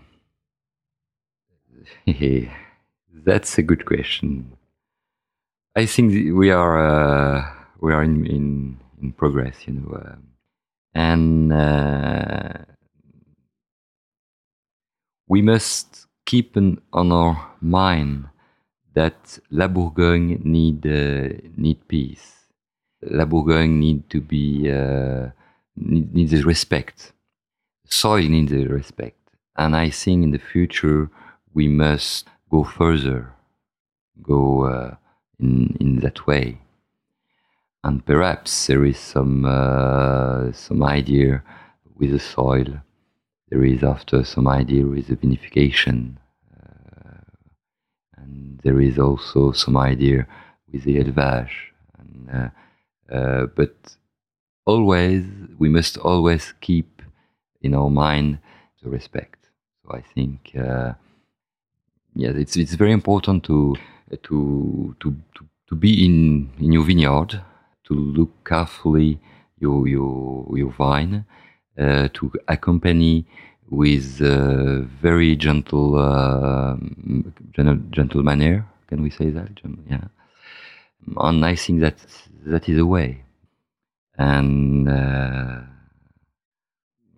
That's a good question. I think we are uh, we are in, in, in progress, you know, uh, and uh, we must keep an, on our mind that La Bourgogne need uh, need peace La Bourgogne need to be uh, need, needs respect. Soil needs respect, and I think in the future we must go further, go uh, in in that way. And perhaps there is some uh, some idea with the soil. There is after some idea with the vinification, uh, and there is also some idea with the élevage. And, uh, uh, but always, we must always keep in our mind the respect. So I think, uh, yes, it's it's very important to to to to, to be in in your vineyard, to look carefully your your your vine, uh, to accompany with very gentle uh, gentle manner. Can we say that? Yeah. And I think that that is a way. And uh,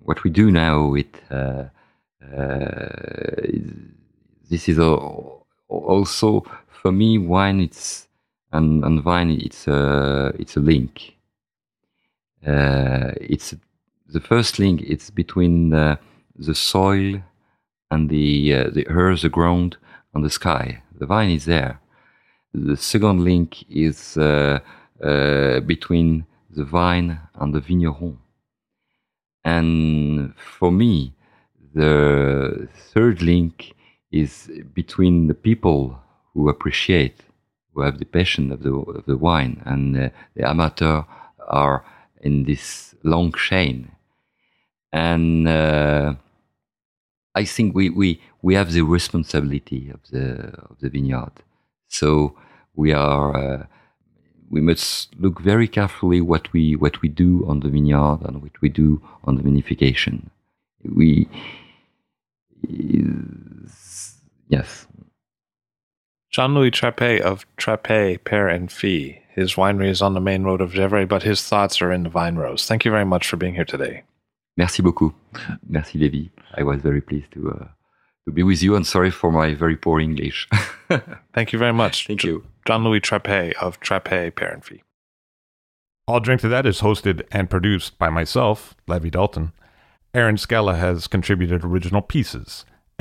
what we do now with uh, uh, this is also for me wine. It's and, and vine. It's a it's a link. Uh, it's the first link. It's between the, the soil and the uh, the earth, the ground, and the sky. The vine is there. The second link is uh, uh, between the vine and the vigneron. And for me, the third link is between the people who appreciate, who have the passion of the, of the wine, and uh, the amateur are in this long chain. And uh, I think we, we, we have the responsibility of the, of the vineyard. So we are uh, we must look very carefully what we what we do on the vineyard and what we do on the vinification. We yes. Jean Louis Trapet of Trapet, Pere and Fille. His winery is on the main road of Gevrey, but his thoughts are in the vine rows. Thank you very much for being here today. Merci beaucoup. Merci, Levi. I was very pleased to uh, to be with you and sorry for my very poor English. Thank you very much. Thank you. Jean Louis Trapet of Trapet Pere and Fille. I'll Drink to That is hosted and produced by myself, Levi Dalton. Erin Scala has contributed original pieces.